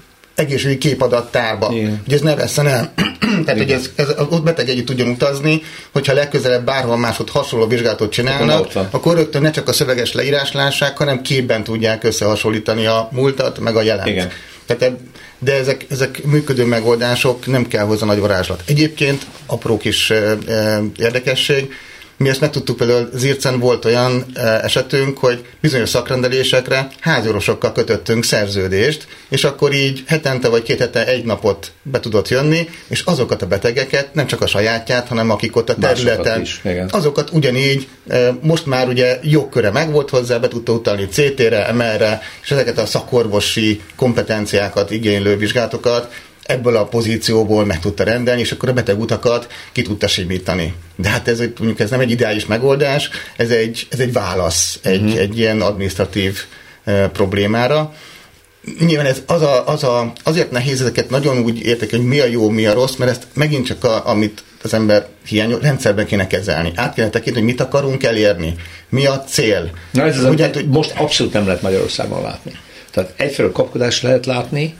egészségügyi képadattárba. Igen. Ugye ez ne veszem el. Tehát, hogy ez, ez, ott beteg együtt tudjon utazni, hogyha legközelebb bárhol másod hasonló vizsgálatot csinálnak, akkor, akkor rögtön ne csak a szöveges leírás lássák, hanem képben tudják összehasonlítani a múltat, meg a jelent. Igen. Tehát, de ezek, ezek működő megoldások, nem kell hozzá nagy varázslat. Egyébként apró kis érdekesség, mi ezt megtudtuk például Zircen volt olyan e, esetünk, hogy bizonyos szakrendelésekre háziorosokkal kötöttünk szerződést, és akkor így hetente vagy két hete egy napot be tudott jönni, és azokat a betegeket, nem csak a sajátját, hanem akik ott a területen, is, azokat ugyanígy, e, most már ugye jogköre megvolt hozzá, be tudta utalni CT-re, MR-re, és ezeket a szakorvosi kompetenciákat, igénylő vizsgálatokat ebből a pozícióból meg tudta rendelni, és akkor a beteg utakat ki tudta simítani. De hát ez, mondjuk ez nem egy ideális megoldás, ez egy, ez egy válasz egy, uh-huh. egy ilyen administratív e, problémára. Nyilván ez az a, az a, azért nehéz ezeket nagyon úgy értek, hogy mi a jó, mi a rossz, mert ezt megint csak a, amit az ember hiányol, rendszerben kéne kezelni. Át kéne tekinteni, hogy mit akarunk elérni, mi a cél. Na ez Ugyan, az, hogy most abszolút nem lehet Magyarországon látni. Tehát egyfelől kapkodást lehet látni,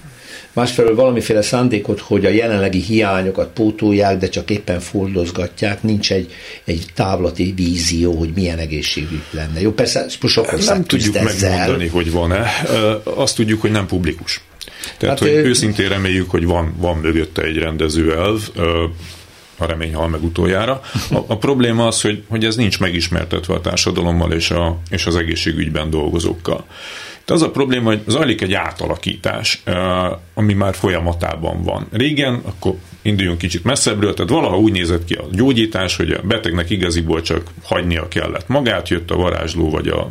másfelől valamiféle szándékot, hogy a jelenlegi hiányokat pótolják, de csak éppen fordozgatják, nincs egy, egy távlati vízió, hogy milyen egészségük lenne. Jó, persze sok Nem tudjuk ezzel. megmondani, hogy van-e. Azt tudjuk, hogy nem publikus. Tehát, hát, hogy ő... őszintén reméljük, hogy van, van mögötte egy rendező elv, a remény hal meg utoljára. A, a probléma az, hogy, hogy ez nincs megismertetve a társadalommal és, a, és az egészségügyben dolgozókkal. De az a probléma, hogy zajlik egy átalakítás, ami már folyamatában van. Régen, akkor induljunk kicsit messzebbről, tehát valaha úgy nézett ki a gyógyítás, hogy a betegnek igaziból csak hagynia kellett magát, jött a varázsló, vagy a,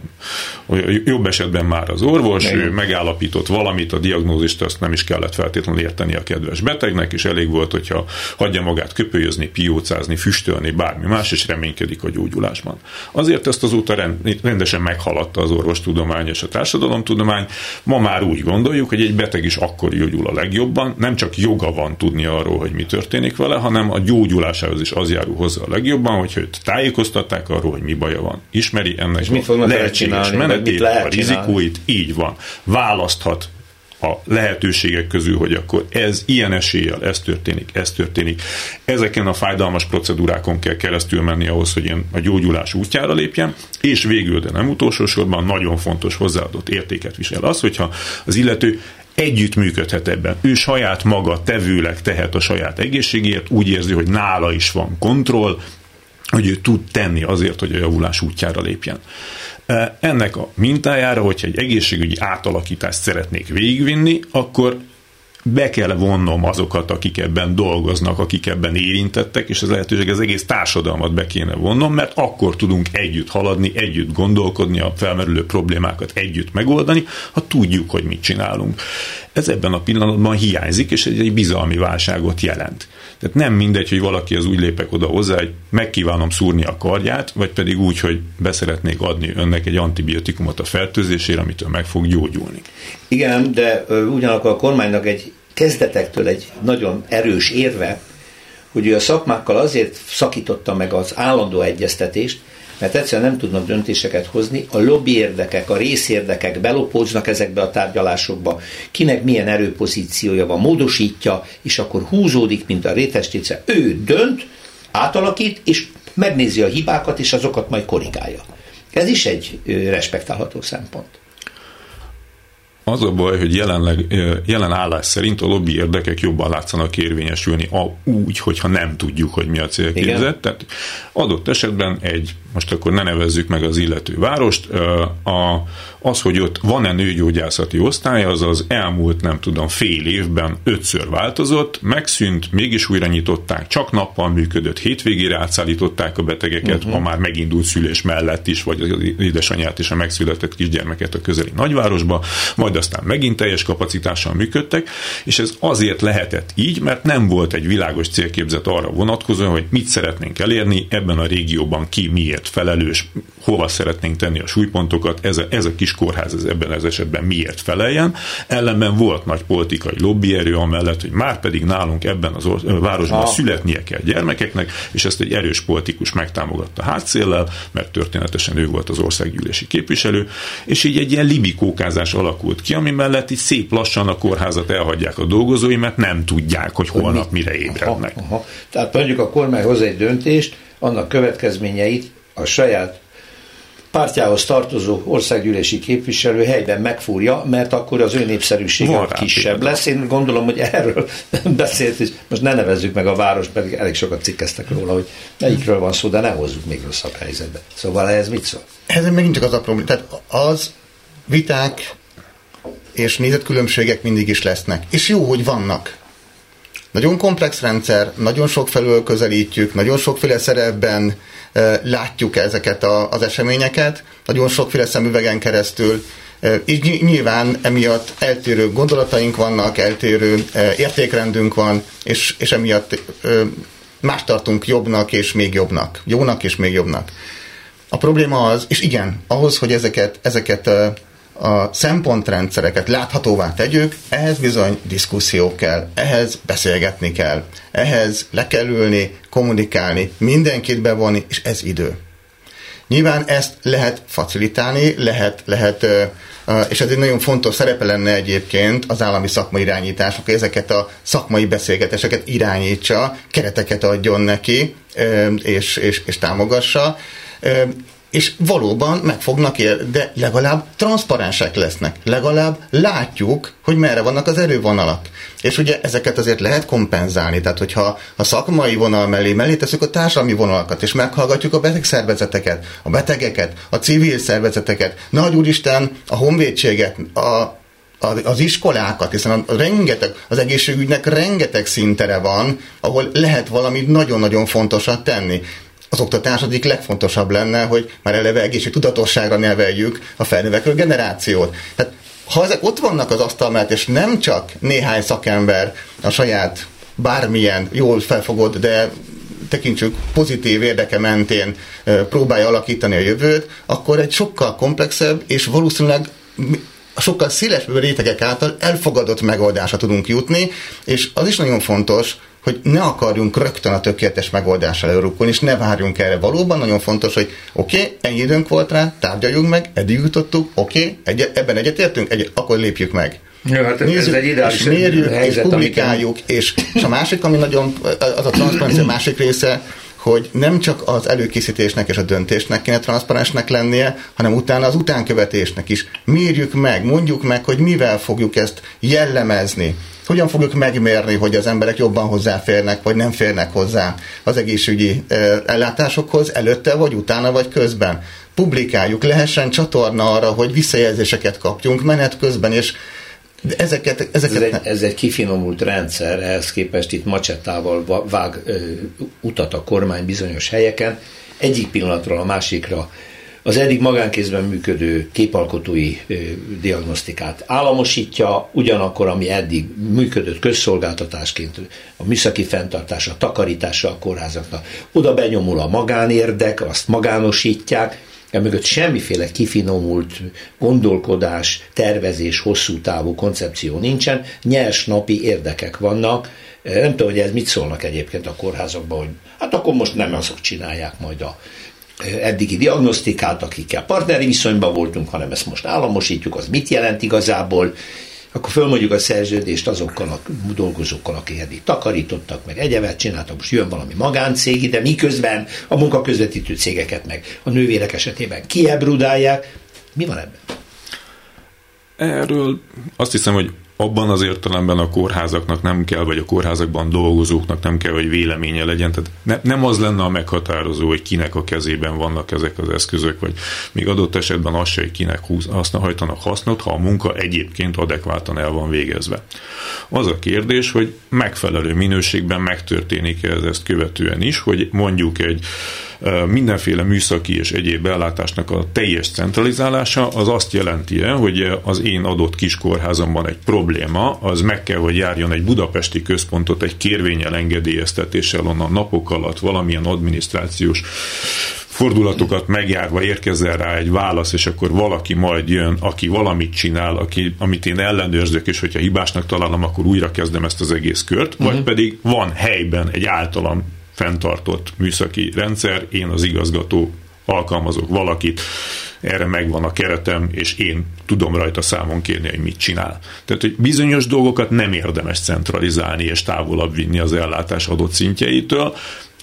a jobb esetben már az orvos, Meg. ő megállapított valamit, a diagnózist azt nem is kellett feltétlenül érteni a kedves betegnek, és elég volt, hogyha hagyja magát köpölyözni, piócázni, füstölni, bármi más, és reménykedik a gyógyulásban. Azért ezt azóta rendesen meghaladta az orvostudomány és a társadalomtudomány. Ma már úgy gondoljuk, hogy egy beteg is akkor gyógyul a legjobban, nem csak joga van tudni arról, hogy mi történik vele, hanem a gyógyulásához is az járul hozzá a legjobban, hogyha őt tájékoztatták arról, hogy mi baja van. Ismeri ennek és mit fognak lehetséges menetét, a rizikóit, így van. Választhat a lehetőségek közül, hogy akkor ez ilyen eséllyel, ez történik, ez történik. Ezeken a fájdalmas procedúrákon kell keresztül menni ahhoz, hogy én a gyógyulás útjára lépjen, és végül, de nem utolsó sorban nagyon fontos hozzáadott értéket visel az, hogyha az illető együtt működhet ebben. Ő saját maga tevőleg tehet a saját egészségért, úgy érzi, hogy nála is van kontroll, hogy ő tud tenni azért, hogy a javulás útjára lépjen. E, ennek a mintájára, hogyha egy egészségügyi átalakítást szeretnék végigvinni, akkor be kell vonnom azokat, akik ebben dolgoznak, akik ebben érintettek, és ez lehetőség az egész társadalmat be kéne vonnom, mert akkor tudunk együtt haladni, együtt gondolkodni, a felmerülő problémákat együtt megoldani, ha tudjuk, hogy mit csinálunk. Ez ebben a pillanatban hiányzik, és egy, egy bizalmi válságot jelent. Tehát nem mindegy, hogy valaki az úgy lépek oda hozzá, hogy megkívánom szúrni a kardját, vagy pedig úgy, hogy beszeretnék adni önnek egy antibiotikumot a fertőzésére, amitől meg fog gyógyulni. Igen, de ugyanakkor a kormánynak egy kezdetektől egy nagyon erős érve, hogy ő a szakmákkal azért szakította meg az állandó egyeztetést, mert egyszerűen nem tudnak döntéseket hozni, a lobby érdekek, a részérdekek belopóznak ezekbe a tárgyalásokba, kinek milyen erőpozíciója van, módosítja, és akkor húzódik, mint a rétestéce. Ő dönt, átalakít, és megnézi a hibákat, és azokat majd korrigálja. Ez is egy respektálható szempont. Az a baj, hogy jelenleg, jelen állás szerint a lobby érdekek jobban látszanak érvényesülni a, úgy, hogyha nem tudjuk, hogy mi a célképzet. Tehát adott esetben egy, most akkor ne nevezzük meg az illető várost, a, az, hogy ott van-e nőgyógyászati osztály, az az elmúlt, nem tudom, fél évben ötször változott, megszűnt, mégis újra nyitották, csak nappal működött, hétvégére átszállították a betegeket, uh-huh. a már megindult szülés mellett is, vagy az édesanyját és a megszületett kisgyermeket a közeli nagyvárosba, majd aztán megint teljes kapacitással működtek, és ez azért lehetett így, mert nem volt egy világos célképzet arra vonatkozóan, hogy mit szeretnénk elérni, ebben a régióban ki miért felelős, hova szeretnénk tenni a súlypontokat, ez a, ez a kis kórház ez ebben az esetben miért feleljen. Ellenben volt nagy politikai lobbyerő amellett, hogy már pedig nálunk ebben az or- városban ha. születnie kell gyermekeknek, és ezt egy erős politikus megtámogatta hátszéllel, mert történetesen ő volt az országgyűlési képviselő, és így egy ilyen libikókázás alakult ki, ami mellett így szép lassan a kórházat elhagyják a dolgozói, mert nem tudják, hogy holnap mire ébrednek. Aha, aha. Tehát mondjuk a kormány hoz egy döntést, annak következményeit a saját pártjához tartozó országgyűlési képviselő helyben megfúrja, mert akkor az ő népszerűsége kisebb lesz. Én gondolom, hogy erről beszélt, és most ne nevezzük meg a város, pedig elég sokat cikkeztek róla, hogy melyikről van szó, de ne hozzuk még rosszabb helyzetbe. Szóval ez mit szól? Ez megint csak az a probléma. Tehát az viták és nézetkülönbségek mindig is lesznek. És jó, hogy vannak. Nagyon komplex rendszer, nagyon sok felől közelítjük, nagyon sokféle szerepben látjuk ezeket a, az eseményeket, nagyon sokféle szemüvegen keresztül, így nyilván emiatt eltérő gondolataink vannak, eltérő értékrendünk van, és, és emiatt más tartunk jobbnak és még jobbnak. Jónak és még jobbnak. A probléma az, és igen, ahhoz, hogy ezeket, ezeket a szempontrendszereket láthatóvá tegyük, ehhez bizony diszkuszió kell, ehhez beszélgetni kell, ehhez le kell ülni, kommunikálni, mindenkit bevonni, és ez idő. Nyilván ezt lehet facilitálni, lehet, lehet és ez egy nagyon fontos szerepe lenne egyébként az állami szakmai irányítások, hogy ezeket a szakmai beszélgetéseket irányítsa, kereteket adjon neki, és, és, és támogassa és valóban meg fognak ér, de legalább transzparensek lesznek. Legalább látjuk, hogy merre vannak az erővonalak. És ugye ezeket azért lehet kompenzálni, tehát hogyha a szakmai vonal mellé mellé teszük a társadalmi vonalakat, és meghallgatjuk a betegszervezeteket, a betegeket, a civil szervezeteket, nagy úristen, a honvédséget, a az iskolákat, hiszen a, rengeteg, az egészségügynek rengeteg szintere van, ahol lehet valamit nagyon-nagyon fontosat tenni az oktatás egyik legfontosabb lenne, hogy már eleve egészség tudatosságra neveljük a felnövekvő generációt. Tehát ha ezek ott vannak az asztal mellett, és nem csak néhány szakember a saját bármilyen jól felfogott, de tekintsük pozitív érdeke mentén próbálja alakítani a jövőt, akkor egy sokkal komplexebb és valószínűleg sokkal szélesebb rétegek által elfogadott megoldásra tudunk jutni, és az is nagyon fontos, hogy ne akarjunk rögtön a tökéletes megoldással előrukkolni, és ne várjunk erre. Valóban nagyon fontos, hogy oké, okay, ennyi időnk volt rá, tárgyaljunk meg, eddig jutottuk, oké, okay, egy, ebben egyetértünk, egy, akkor lépjük meg. Ja, hát Nézzük, ez egy és mérjük, helyzet, és publikáljuk, amiken... és, és a másik, ami nagyon, az a transzparencia másik része, hogy nem csak az előkészítésnek és a döntésnek kéne transzparensnek lennie, hanem utána az utánkövetésnek is. Mérjük meg, mondjuk meg, hogy mivel fogjuk ezt jellemezni, hogyan fogjuk megmérni, hogy az emberek jobban hozzáférnek, vagy nem férnek hozzá az egészségügyi ellátásokhoz, előtte, vagy utána, vagy közben. Publikáljuk, lehessen csatorna arra, hogy visszajelzéseket kapjunk menet közben, és de ezeket, ezeket ez, egy, ez egy kifinomult rendszer, ehhez képest itt macsettával vág ö, utat a kormány bizonyos helyeken, egyik pillanatról a másikra az eddig magánkézben működő képalkotói diagnosztikát államosítja, ugyanakkor, ami eddig működött közszolgáltatásként, a műszaki fenntartása, takarítása a kórházaknak, oda benyomul a magánérdek, azt magánosítják, mögött semmiféle kifinomult gondolkodás, tervezés, hosszú távú koncepció nincsen, nyers napi érdekek vannak. Nem tudom, hogy ez mit szólnak egyébként a kórházakban, hogy hát akkor most nem azok csinálják majd a eddigi diagnosztikát, akikkel partneri viszonyban voltunk, hanem ezt most államosítjuk, az mit jelent igazából, akkor fölmondjuk a szerződést azokkal a dolgozókkal, akik eddig takarítottak, meg egyebet csináltak, most jön valami magáncég de miközben a munkaközvetítő cégeket meg a nővérek esetében kiebrudálják. Mi van ebben? Erről azt hiszem, hogy abban az értelemben a kórházaknak nem kell, vagy a kórházakban dolgozóknak nem kell, hogy véleménye legyen. Tehát ne, nem az lenne a meghatározó, hogy kinek a kezében vannak ezek az eszközök, vagy még adott esetben az se, hogy kinek húz, haszna, hajtanak hasznot, ha a munka egyébként adekváltan el van végezve. Az a kérdés, hogy megfelelő minőségben megtörténik ez ezt követően is, hogy mondjuk egy mindenféle műszaki és egyéb ellátásnak a teljes centralizálása az azt jelenti -e, hogy az én adott kis kórházamban egy probléma, az meg kell, hogy járjon egy budapesti központot egy kérvényel engedélyeztetéssel onnan napok alatt valamilyen adminisztrációs fordulatokat megjárva érkezzen rá egy válasz, és akkor valaki majd jön, aki valamit csinál, aki, amit én ellenőrzök, és hogyha hibásnak találom, akkor újra kezdem ezt az egész kört, uh-huh. vagy mhm. pedig van helyben egy általam fenntartott műszaki rendszer, én az igazgató alkalmazok valakit, erre megvan a keretem, és én tudom rajta számon kérni, hogy mit csinál. Tehát, hogy bizonyos dolgokat nem érdemes centralizálni és távolabb vinni az ellátás adott szintjeitől,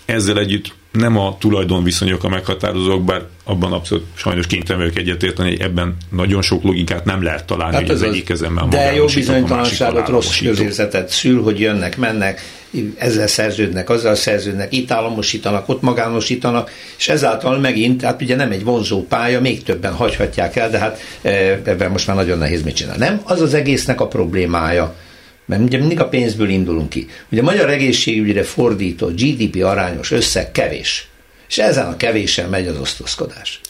ezzel együtt nem a tulajdonviszonyok a meghatározók, bár abban abszolút sajnos kénytelen vagyok egyetérteni, hogy ebben nagyon sok logikát nem lehet találni, hát hogy az, az. egyik kezemben De jó bizonytalanságot, rossz közérzetet szül, hogy jönnek, mennek, ezzel szerződnek, azzal szerződnek, itt államosítanak, ott magánosítanak, és ezáltal megint, hát ugye nem egy vonzó pálya, még többen hagyhatják el, de hát e, ebben most már nagyon nehéz mit csinálni. Nem, az az egésznek a problémája mert ugye mindig a pénzből indulunk ki. Ugye a magyar egészségügyre fordított GDP arányos összeg kevés. És ezen a kevésen megy az osztozkodás.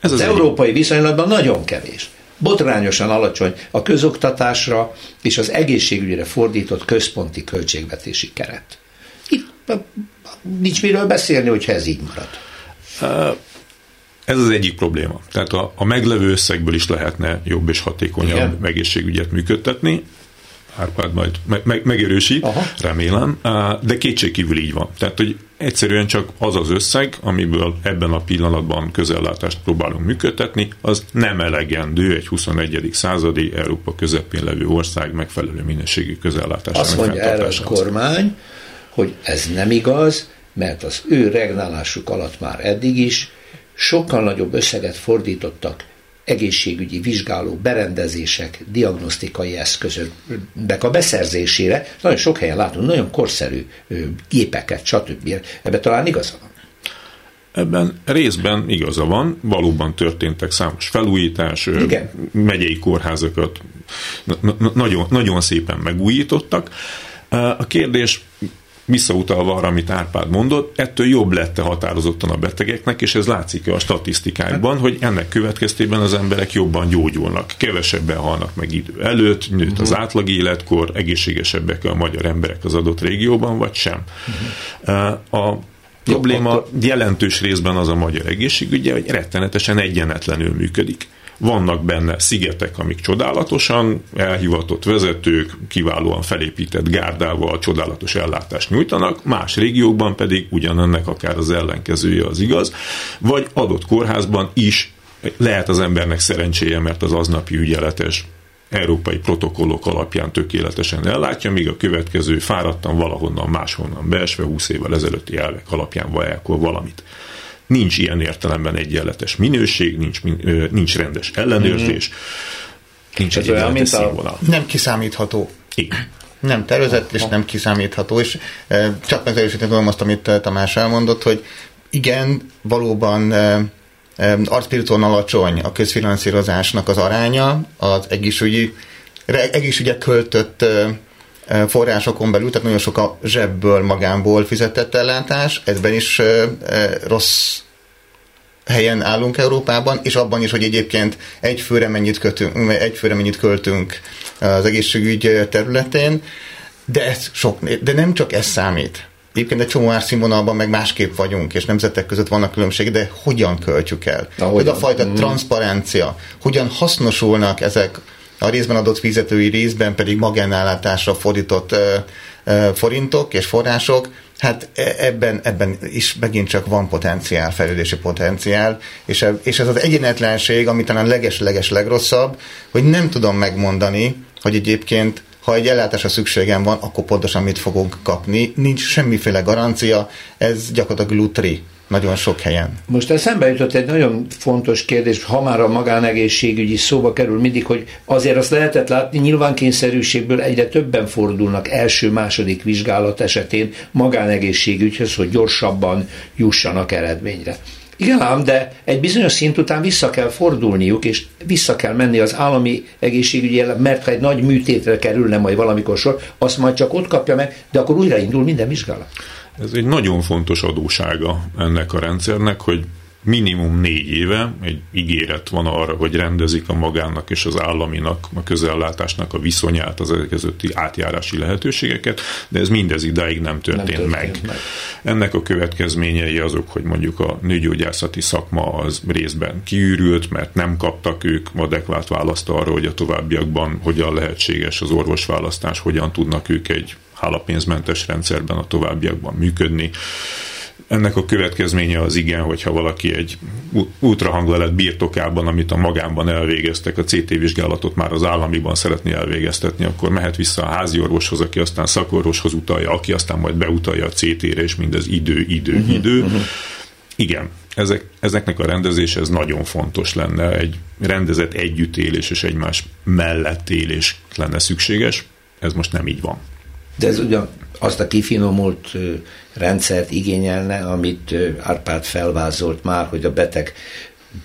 Ez az, az európai viszonylatban nagyon kevés. Botrányosan alacsony a közoktatásra és az egészségügyre fordított központi költségvetési keret. Itt nincs miről beszélni, hogyha ez így marad. Ez az egyik probléma. Tehát a, a meglevő összegből is lehetne jobb és hatékonyabb Igen. egészségügyet működtetni. Árpád majd me- me- megerősít, Aha. remélem, de kétségkívül így van. Tehát, hogy egyszerűen csak az az összeg, amiből ebben a pillanatban közellátást próbálunk működtetni, az nem elegendő egy 21. századi Európa közepén levő ország megfelelő minőségű közellátásának Azt mondja erre a kormány, hogy ez nem igaz, mert az ő regnálásuk alatt már eddig is sokkal nagyobb összeget fordítottak egészségügyi vizsgáló berendezések, diagnosztikai eszközöknek a beszerzésére. Nagyon sok helyen látunk nagyon korszerű gépeket, stb. Ebben talán igaza van. Ebben részben igaza van, valóban történtek számos felújítás, Igen. megyei kórházakat nagyon, nagyon szépen megújítottak. A kérdés visszautalva arra, amit Árpád mondott, ettől jobb lett a határozottan a betegeknek, és ez látszik a statisztikákban, hogy ennek következtében az emberek jobban gyógyulnak, kevesebben halnak meg idő előtt, nőtt az mhm. átlag életkor, egészségesebbek a magyar emberek az adott régióban, vagy sem. Uh-huh. A probléma jelentős részben az a magyar egészségügye, hogy rettenetesen egyenetlenül működik. Vannak benne szigetek, amik csodálatosan elhivatott vezetők, kiválóan felépített gárdával csodálatos ellátást nyújtanak, más régiókban pedig ugyanennek akár az ellenkezője az igaz, vagy adott kórházban is lehet az embernek szerencséje, mert az aznapi ügyeletes európai protokollok alapján tökéletesen ellátja, míg a következő fáradtan valahonnan máshonnan beesve 20 évvel ezelőtti elvek alapján vajákol valamit. Nincs ilyen értelemben egyenletes minőség, nincs, nincs rendes ellenőrzés, mm-hmm. nincs egy egyenletes színvonal. A... Nem kiszámítható. Igen. Nem tervezett és nem kiszámítható, és e, csak megerősíteni tudom azt, amit Tamás elmondott, hogy igen, valóban e, e, arcpirton alacsony a közfinanszírozásnak az aránya az egészségügyi egészségügyek költött forrásokon belül, tehát nagyon sok a zsebből, magánból fizetett ellátás, ebben is rossz helyen állunk Európában, és abban is, hogy egyébként egy főre mennyit, kötünk, egy főre mennyit költünk az egészségügy területén, de, ez sok, de nem csak ez számít. Egyébként egy csomó árszínvonalban meg másképp vagyunk, és nemzetek között vannak különbségek, de hogyan költjük el? Hogy a fajta mm. transzparencia, hogyan hasznosulnak ezek a részben adott fizetői részben pedig magánállátásra fordított forintok és források, hát e, ebben, ebben is megint csak van potenciál, fejlődési potenciál, és, e, és ez az egyenetlenség, ami talán leges-leges legrosszabb, hogy nem tudom megmondani, hogy egyébként ha egy ellátásra szükségem van, akkor pontosan mit fogok kapni. Nincs semmiféle garancia, ez gyakorlatilag lutri nagyon sok helyen. Most eszembe jutott egy nagyon fontos kérdés, ha már a magánegészségügyi szóba kerül mindig, hogy azért azt lehetett látni, nyilván kényszerűségből egyre többen fordulnak első-második vizsgálat esetén magánegészségügyhöz, hogy gyorsabban jussanak eredményre. Igen ám, de egy bizonyos szint után vissza kell fordulniuk, és vissza kell menni az állami egészségügyi mert ha egy nagy műtétre kerülne majd valamikor sor, azt majd csak ott kapja meg, de akkor újraindul minden vizsgálat. Ez egy nagyon fontos adósága ennek a rendszernek, hogy minimum négy éve egy ígéret van arra, hogy rendezik a magának és az államinak, a közellátásnak a viszonyát, az közötti átjárási lehetőségeket, de ez mindez idáig nem történt, nem történt meg. meg. Ennek a következményei azok, hogy mondjuk a nőgyógyászati szakma az részben kiürült, mert nem kaptak ők adekvát választ arra, hogy a továbbiakban hogyan lehetséges az orvosválasztás, hogyan tudnak ők egy hálapénzmentes rendszerben a továbbiakban működni. Ennek a következménye az igen, hogyha valaki egy ultrahanglelet birtokában, amit a magánban elvégeztek, a CT vizsgálatot már az államiban szeretné elvégeztetni, akkor mehet vissza a házi orvoshoz, aki aztán szakorvoshoz utalja, aki aztán majd beutalja a CT-re, és mindez idő, idő, uh-huh, idő. Uh-huh. Igen, ezek, ezeknek a rendezése ez nagyon fontos lenne, egy rendezett együttélés és egymás mellett élés lenne szükséges, ez most nem így van. De ez ugyan azt a kifinomult rendszert igényelne, amit Árpád felvázolt már, hogy a beteg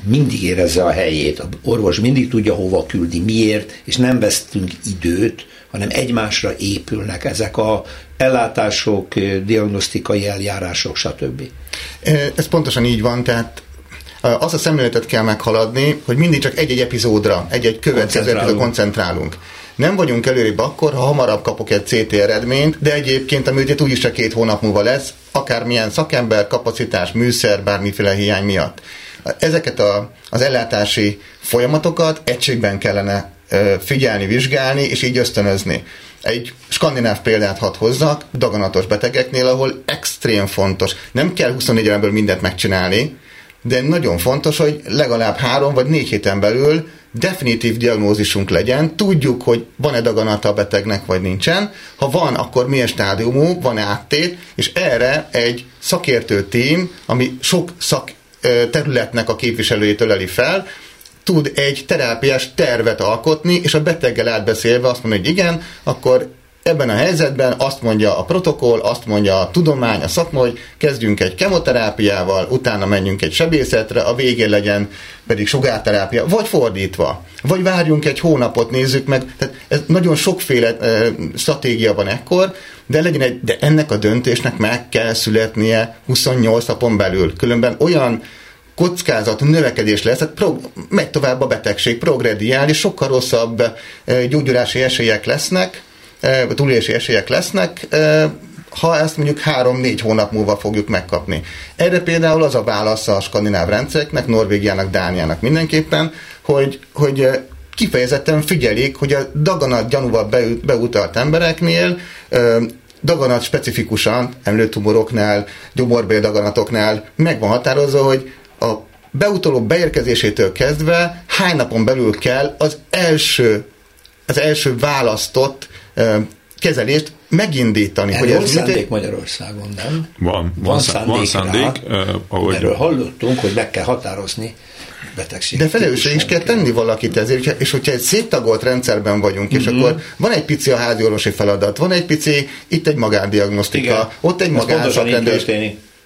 mindig érezze a helyét, a orvos mindig tudja hova küldi, miért, és nem vesztünk időt, hanem egymásra épülnek ezek a ellátások, diagnosztikai eljárások, stb. Ez pontosan így van, tehát az a szemléletet kell meghaladni, hogy mindig csak egy-egy epizódra, egy-egy következő epizódra koncentrálunk. Nem vagyunk előrébb akkor, ha hamarabb kapok egy CT eredményt, de egyébként a műtét úgyis csak két hónap múlva lesz, akármilyen szakember, kapacitás, műszer, bármiféle hiány miatt. Ezeket a, az ellátási folyamatokat egységben kellene figyelni, vizsgálni, és így ösztönözni. Egy skandináv példát hadd hozzak, daganatos betegeknél, ahol extrém fontos. Nem kell 24 óránból mindent megcsinálni, de nagyon fontos, hogy legalább három vagy négy héten belül definitív diagnózisunk legyen, tudjuk, hogy van-e daganata a betegnek, vagy nincsen. Ha van, akkor milyen stádiumú, van-e áttét, és erre egy szakértő tím, ami sok szak területnek a képviselőjétől eli fel, tud egy terápiás tervet alkotni, és a beteggel átbeszélve azt mondja, hogy igen, akkor Ebben a helyzetben azt mondja a protokoll, azt mondja a tudomány, a szakma, hogy kezdjünk egy kemoterápiával, utána menjünk egy sebészetre, a végén legyen pedig sugárterápia, vagy fordítva, vagy várjunk egy hónapot, nézzük meg. Tehát ez nagyon sokféle e, stratégia van ekkor, de, legyen egy, de ennek a döntésnek meg kell születnie 28 napon belül. Különben olyan kockázat növekedés lesz, tehát pro, megy tovább a betegség, progrediál, és sokkal rosszabb gyógyulási esélyek lesznek, túlélési esélyek lesznek, ha ezt mondjuk három-négy hónap múlva fogjuk megkapni. Erre például az a válasz a skandináv rendszereknek, Norvégiának, Dániának mindenképpen, hogy, hogy kifejezetten figyelik, hogy a daganat gyanúval beutalt embereknél daganat specifikusan, emlőtumoroknál, gyomorbéldaganatoknál meg van határozva, hogy a beutoló beérkezésétől kezdve hány napon belül kell az első, az első választott kezelést megindítani. Erről hogy ez szándék mit... Magyarországon, nem? Van, van, van szándék. Van szándék rá, uh, ahogy... Erről hallottunk, hogy meg kell határozni betegség. De felelősségre is kell tenni valakit ezért, és hogyha egy széttagolt rendszerben vagyunk, és mm-hmm. akkor van egy pici a házi orvosi feladat, van egy pici, itt egy magándiagnosztika, Igen. ott egy magánszakrendelés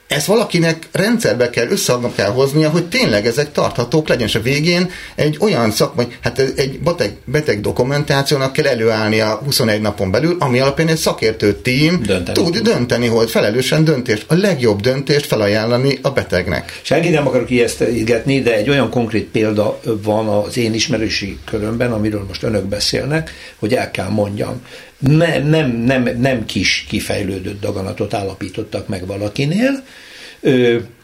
ezt valakinek rendszerbe kell, összehangba kell hoznia, hogy tényleg ezek tarthatók legyen, és a végén egy olyan szakmai, hát egy beteg, beteg dokumentációnak kell előállnia 21 napon belül, ami alapján egy szakértő tím dönteni. tud dönteni, hogy felelősen döntést, a legjobb döntést felajánlani a betegnek. Senki nem akarok ijesztgetni, de egy olyan konkrét példa van az én ismerősi körömben, amiről most önök beszélnek, hogy el kell mondjam nem, nem, nem, nem kis kifejlődött daganatot állapítottak meg valakinél,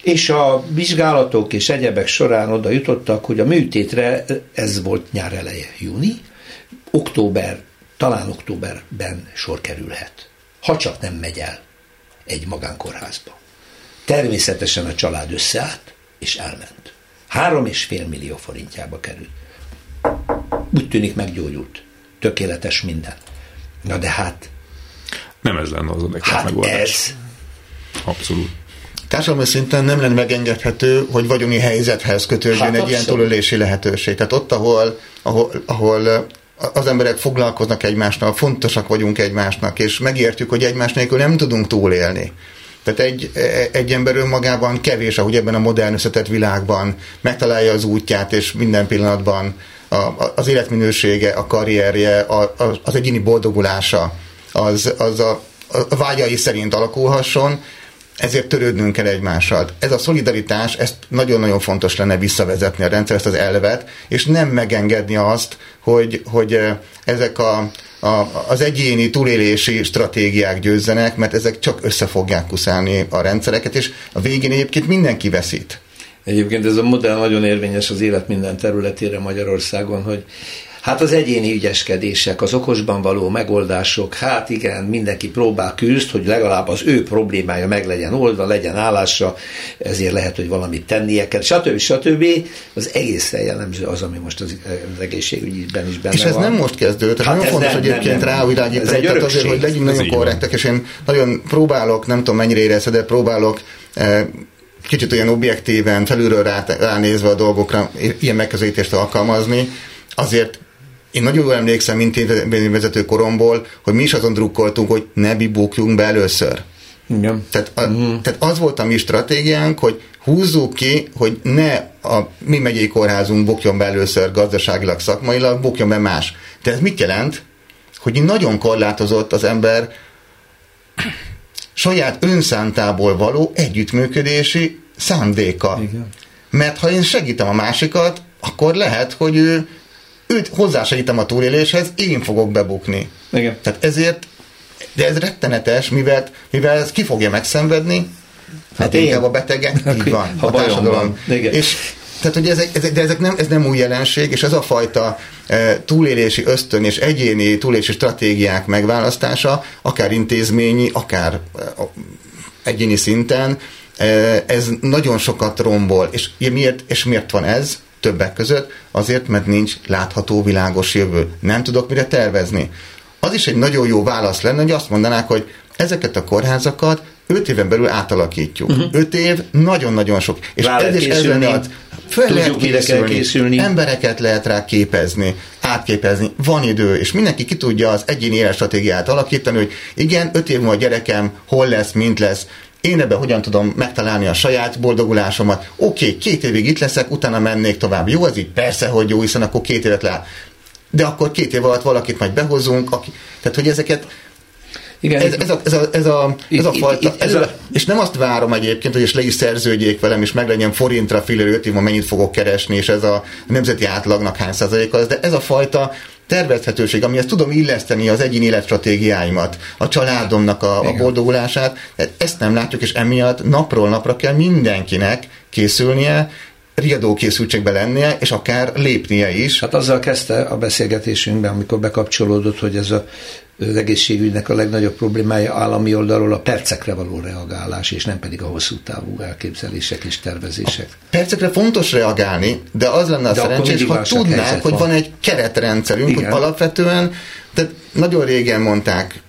és a vizsgálatok és egyebek során oda jutottak, hogy a műtétre, ez volt nyár eleje, júni, október, talán októberben sor kerülhet. Ha csak nem megy el egy magánkórházba. Természetesen a család összeállt, és elment. Három és fél millió forintjába került. Úgy tűnik meggyógyult. Tökéletes minden. Na de hát... Nem ez lenne az adekvát hát megoldás. ez. Abszolút. társadalmi szinten nem lenne megengedhető, hogy vagyoni helyzethez kötődjön hát egy ilyen túlélési lehetőség. Tehát ott, ahol, ahol, ahol az emberek foglalkoznak egymásnal, fontosak vagyunk egymásnak, és megértjük, hogy egymás nélkül nem tudunk túlélni. Tehát egy, egy ember önmagában kevés, ahogy ebben a modern összetett világban megtalálja az útját, és minden pillanatban a, az életminősége, a karrierje, a, a, az egyéni boldogulása, az, az a, a vágyai szerint alakulhasson, ezért törődnünk kell egymással. Ez a szolidaritás, ezt nagyon-nagyon fontos lenne visszavezetni a rendszer, ezt az elvet, és nem megengedni azt, hogy, hogy ezek a, a, az egyéni túlélési stratégiák győzzenek, mert ezek csak össze fogják kuszálni a rendszereket, és a végén egyébként mindenki veszít. Egyébként ez a modell nagyon érvényes az élet minden területére Magyarországon, hogy Hát az egyéni ügyeskedések, az okosban való megoldások, hát igen, mindenki próbál küzd, hogy legalább az ő problémája meg legyen oldva, legyen állása, ezért lehet, hogy valamit tennie kell, stb. stb. Az egészen jellemző az, ami most az, az egészségügyben is benne És ez van. nem most kezdődött, hát nagyon fontos nem, egyébként rávilágítani, tehát azért, hogy legyünk nagyon korrektek, és én nagyon próbálok, nem tudom mennyire érezted, de próbálok eh, kicsit olyan objektíven, felülről rá, ránézve a dolgokra ilyen megközelítést alkalmazni, azért én nagyon jól emlékszem, mint én vezető koromból, hogy mi is azon drukkoltunk, hogy ne bibókjunk be először. Igen. Tehát, a, uh-huh. tehát az volt a mi stratégiánk, hogy húzzuk ki, hogy ne a mi megyei kórházunk bukjon be először gazdaságilag, szakmailag, bukjon be más. De ez mit jelent? Hogy nagyon korlátozott az ember saját önszántából való együttműködési szándéka. Igen. Mert ha én segítem a másikat, akkor lehet, hogy ő őt hozzásegítem a túléléshez, én fogok bebukni. Igen. Tehát ezért, de ez rettenetes, mivel, mivel ez ki fogja megszenvedni, hát, hát inkább a betegek, így van, ha a társadalom. Igen. És tehát, hogy ezek, ezek, de ezek nem, ez nem új jelenség, és ez a fajta e, túlélési ösztön és egyéni túlélési stratégiák megválasztása, akár intézményi, akár e, egyéni szinten, e, ez nagyon sokat rombol. És miért, és miért van ez? Többek között azért, mert nincs látható világos jövő. Nem tudok mire tervezni. Az is egy nagyon jó válasz lenne, hogy azt mondanák, hogy ezeket a kórházakat öt éven belül átalakítjuk. Uh-huh. Év nagyon-nagyon sok. És Rá ez is ezzel ad, fel lehet készülni, készülni, embereket lehet rá képezni, átképezni, van idő, és mindenki ki tudja az egyéni életstratégiát alakítani, hogy igen, öt év múlva a gyerekem hol lesz, mint lesz, én ebben hogyan tudom megtalálni a saját boldogulásomat. Oké, okay, két évig itt leszek, utána mennék tovább. Jó, ez így persze, hogy jó, hiszen akkor két évet le. De akkor két év alatt valakit majd behozunk, aki, tehát hogy ezeket igen, ez, ez, a, ez, a, ez, a, ez a fajta, ez a, és nem azt várom egyébként, hogy és le is szerződjék velem, és meg legyen forintra filler 5 év, mennyit fogok keresni, és ez a nemzeti átlagnak hány százalék az, de ez a fajta tervezhetőség, amihez tudom illeszteni az egyéni életstratégiáimat, a családomnak a, a boldogulását, ezt nem látjuk, és emiatt napról napra kell mindenkinek készülnie, riadó készültségbe lennie, és akár lépnie is. Hát azzal kezdte a beszélgetésünkben, amikor bekapcsolódott, hogy ez a az egészségügynek a legnagyobb problémája állami oldalról a percekre való reagálás, és nem pedig a hosszú távú elképzelések és tervezések. A percekre fontos reagálni, de az lenne a de szerencsés, ha tudnák, hogy van. van egy keretrendszerünk, Igen. hogy alapvetően, tehát nagyon régen mondták,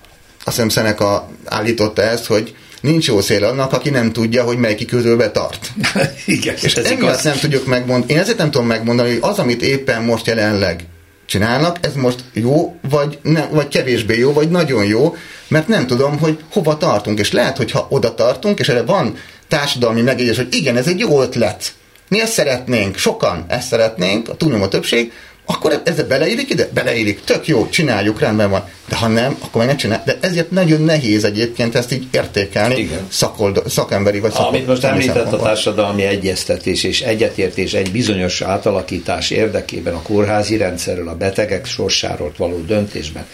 azt hiszem Szeneka állította ezt, hogy nincs jó szél annak, aki nem tudja, hogy mely kiküldőbe tart. Igen, és ez emiatt nem tudjuk megmondani. Én ezért nem tudom megmondani, hogy az, amit éppen most jelenleg csinálnak, ez most jó, vagy, nem, vagy kevésbé jó, vagy nagyon jó, mert nem tudom, hogy hova tartunk. És lehet, hogy ha oda tartunk, és erre van társadalmi megegyezés, hogy igen, ez egy jó ötlet. Mi ezt szeretnénk, sokan ezt szeretnénk, a túlnyomó többség, akkor ez beleillik ide? Beleillik. Tök jó, csináljuk, rendben van. De ha nem, akkor meg ne csinál. De ezért nagyon nehéz egyébként ezt így értékelni Igen. Szakold, szakemberi vagy szakol, Amit most említett a társadalmi egyeztetés és egyetértés egy bizonyos átalakítás érdekében a kórházi rendszerről, a betegek sorsáról való döntésben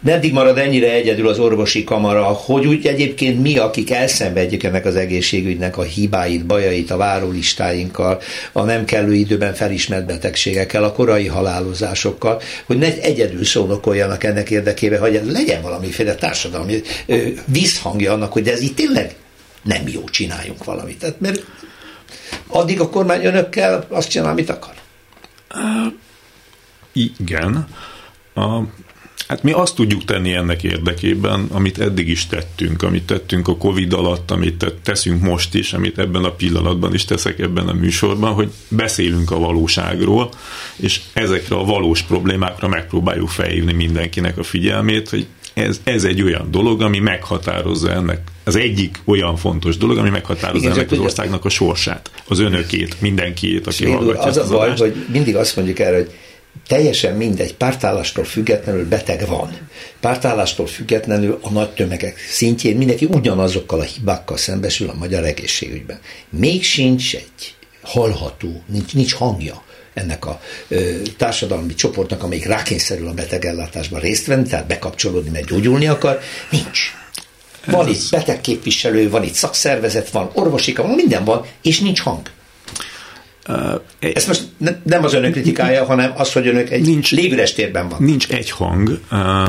meddig marad ennyire egyedül az orvosi kamara, hogy úgy egyébként mi, akik elszenvedjük ennek az egészségügynek a hibáit, bajait, a várólistáinkkal, a nem kellő időben felismert betegségekkel, a korai halálozásokkal, hogy ne egyedül szónokoljanak ennek érdekében, hogy legyen valamiféle társadalmi visszhangja annak, hogy ez itt tényleg nem jó, csináljunk valamit. Tehát, mert addig a kormány önökkel azt csinál, amit akar. Uh, igen. A Hát mi azt tudjuk tenni ennek érdekében, amit eddig is tettünk, amit tettünk a Covid alatt, amit teszünk most is, amit ebben a pillanatban is teszek ebben a műsorban, hogy beszélünk a valóságról, és ezekre a valós problémákra megpróbáljuk felhívni mindenkinek a figyelmét, hogy ez, ez egy olyan dolog, ami meghatározza ennek, az egyik olyan fontos dolog, ami meghatározza Igen, ennek az országnak a sorsát, az önökét, mindenkiét, aki hallgatja Az a baj, hogy mindig azt mondjuk erre, hogy teljesen mindegy, pártállástól függetlenül beteg van. Pártállástól függetlenül a nagy tömegek szintjén mindenki ugyanazokkal a hibákkal szembesül a magyar egészségügyben. Még sincs egy hallható, nincs, nincs hangja ennek a ö, társadalmi csoportnak, amelyik rákényszerül a betegellátásban részt venni, tehát bekapcsolódni, mert gyógyulni akar, nincs. Van Ez itt betegképviselő, van itt szakszervezet, van orvosi van minden van, és nincs hang. Uh, Ez most nem az önök kritikája, hanem az, hogy önök egy nincs, légüres térben van. Nincs egy hang. Uh,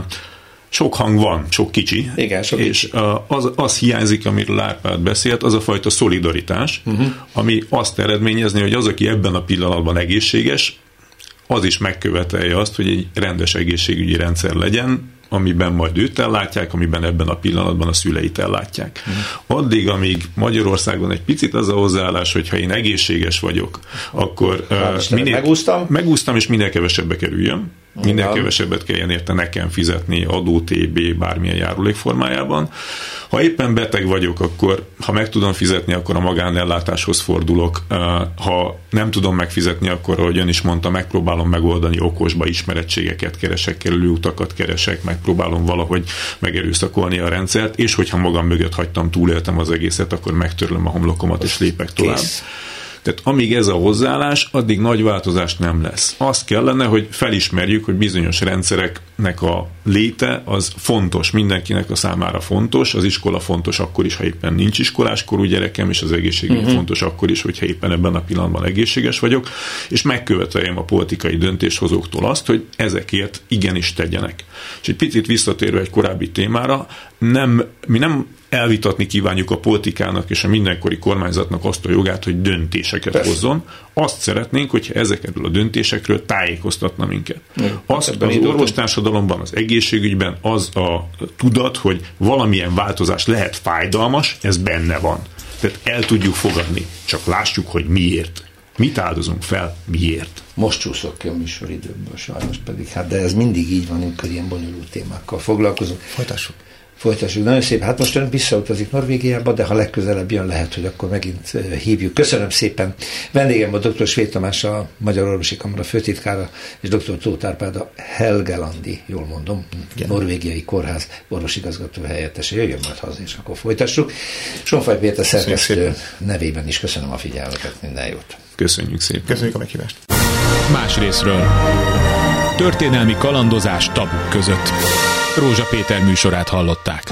sok hang van, sok kicsi. Igen, sok és kicsi. az, az hiányzik, amiről Árpád beszélt, az a fajta szolidaritás, uh-huh. ami azt eredményezni, hogy az, aki ebben a pillanatban egészséges, az is megkövetelje azt, hogy egy rendes egészségügyi rendszer legyen, amiben majd őt ellátják, amiben ebben a pillanatban a szüleit ellátják. Mm. Addig, amíg Magyarországon egy picit az a hozzáállás, hogy ha én egészséges vagyok, akkor uh, minél, megúsztam. megúsztam, és minél kevesebbe kerüljön, minél Igen. kevesebbet kelljen érte nekem fizetni adó, TB, bármilyen járulék formájában. Ha éppen beteg vagyok, akkor ha meg tudom fizetni, akkor a magánellátáshoz fordulok. Ha nem tudom megfizetni, akkor, ahogy ön is mondta, megpróbálom megoldani okosba, ismerettségeket keresek, kerülő utakat keresek, megpróbálom valahogy megerőszakolni a rendszert, és hogyha magam mögött hagytam, túléltem az egészet, akkor megtörlöm a homlokomat, és lépek tovább. Kész. Tehát amíg ez a hozzáállás, addig nagy változás nem lesz. Az kellene, hogy felismerjük, hogy bizonyos rendszereknek a léte az fontos, mindenkinek a számára fontos, az iskola fontos akkor is, ha éppen nincs iskoláskorú gyerekem, és az egészségügy uh-huh. fontos akkor is, hogyha éppen ebben a pillanatban egészséges vagyok, és megköveteljem a politikai döntéshozóktól azt, hogy ezekért igenis tegyenek. És egy picit visszatérve egy korábbi témára, nem, mi nem elvitatni kívánjuk a politikának és a mindenkori kormányzatnak azt a jogát, hogy döntéseket Persze. hozzon. Azt szeretnénk, hogyha ezekről a döntésekről tájékoztatna minket. Ja, azt az orvostársadalomban, az egészségügyben az a tudat, hogy valamilyen változás lehet fájdalmas, ez benne van. Tehát el tudjuk fogadni, csak lássuk, hogy miért. Mit áldozunk fel, miért? Most csúszok ki a műsoridőből, sajnos pedig, hát de ez mindig így van, amikor ilyen bonyolult témákkal foglalkozunk. Folytassuk folytassuk. Nagyon szép. Hát most ön visszautazik Norvégiába, de ha legközelebb jön, lehet, hogy akkor megint hívjuk. Köszönöm szépen. Vendégem a dr. Svét Tamás, a Magyar Orvosi Kamara főtitkára, és dr. Tóth Árpád, a Helgelandi, jól mondom, Igen. Norvégiai Kórház orvosigazgató helyettese. Jöjjön majd haza, és akkor folytassuk. Sonfaj Péter szerkesztő nevében is köszönöm a figyelmet, minden jót. Köszönjük szépen. Köszönjük a meghívást. Más részről. Történelmi kalandozás tabuk között. Rózsa Péter műsorát hallották.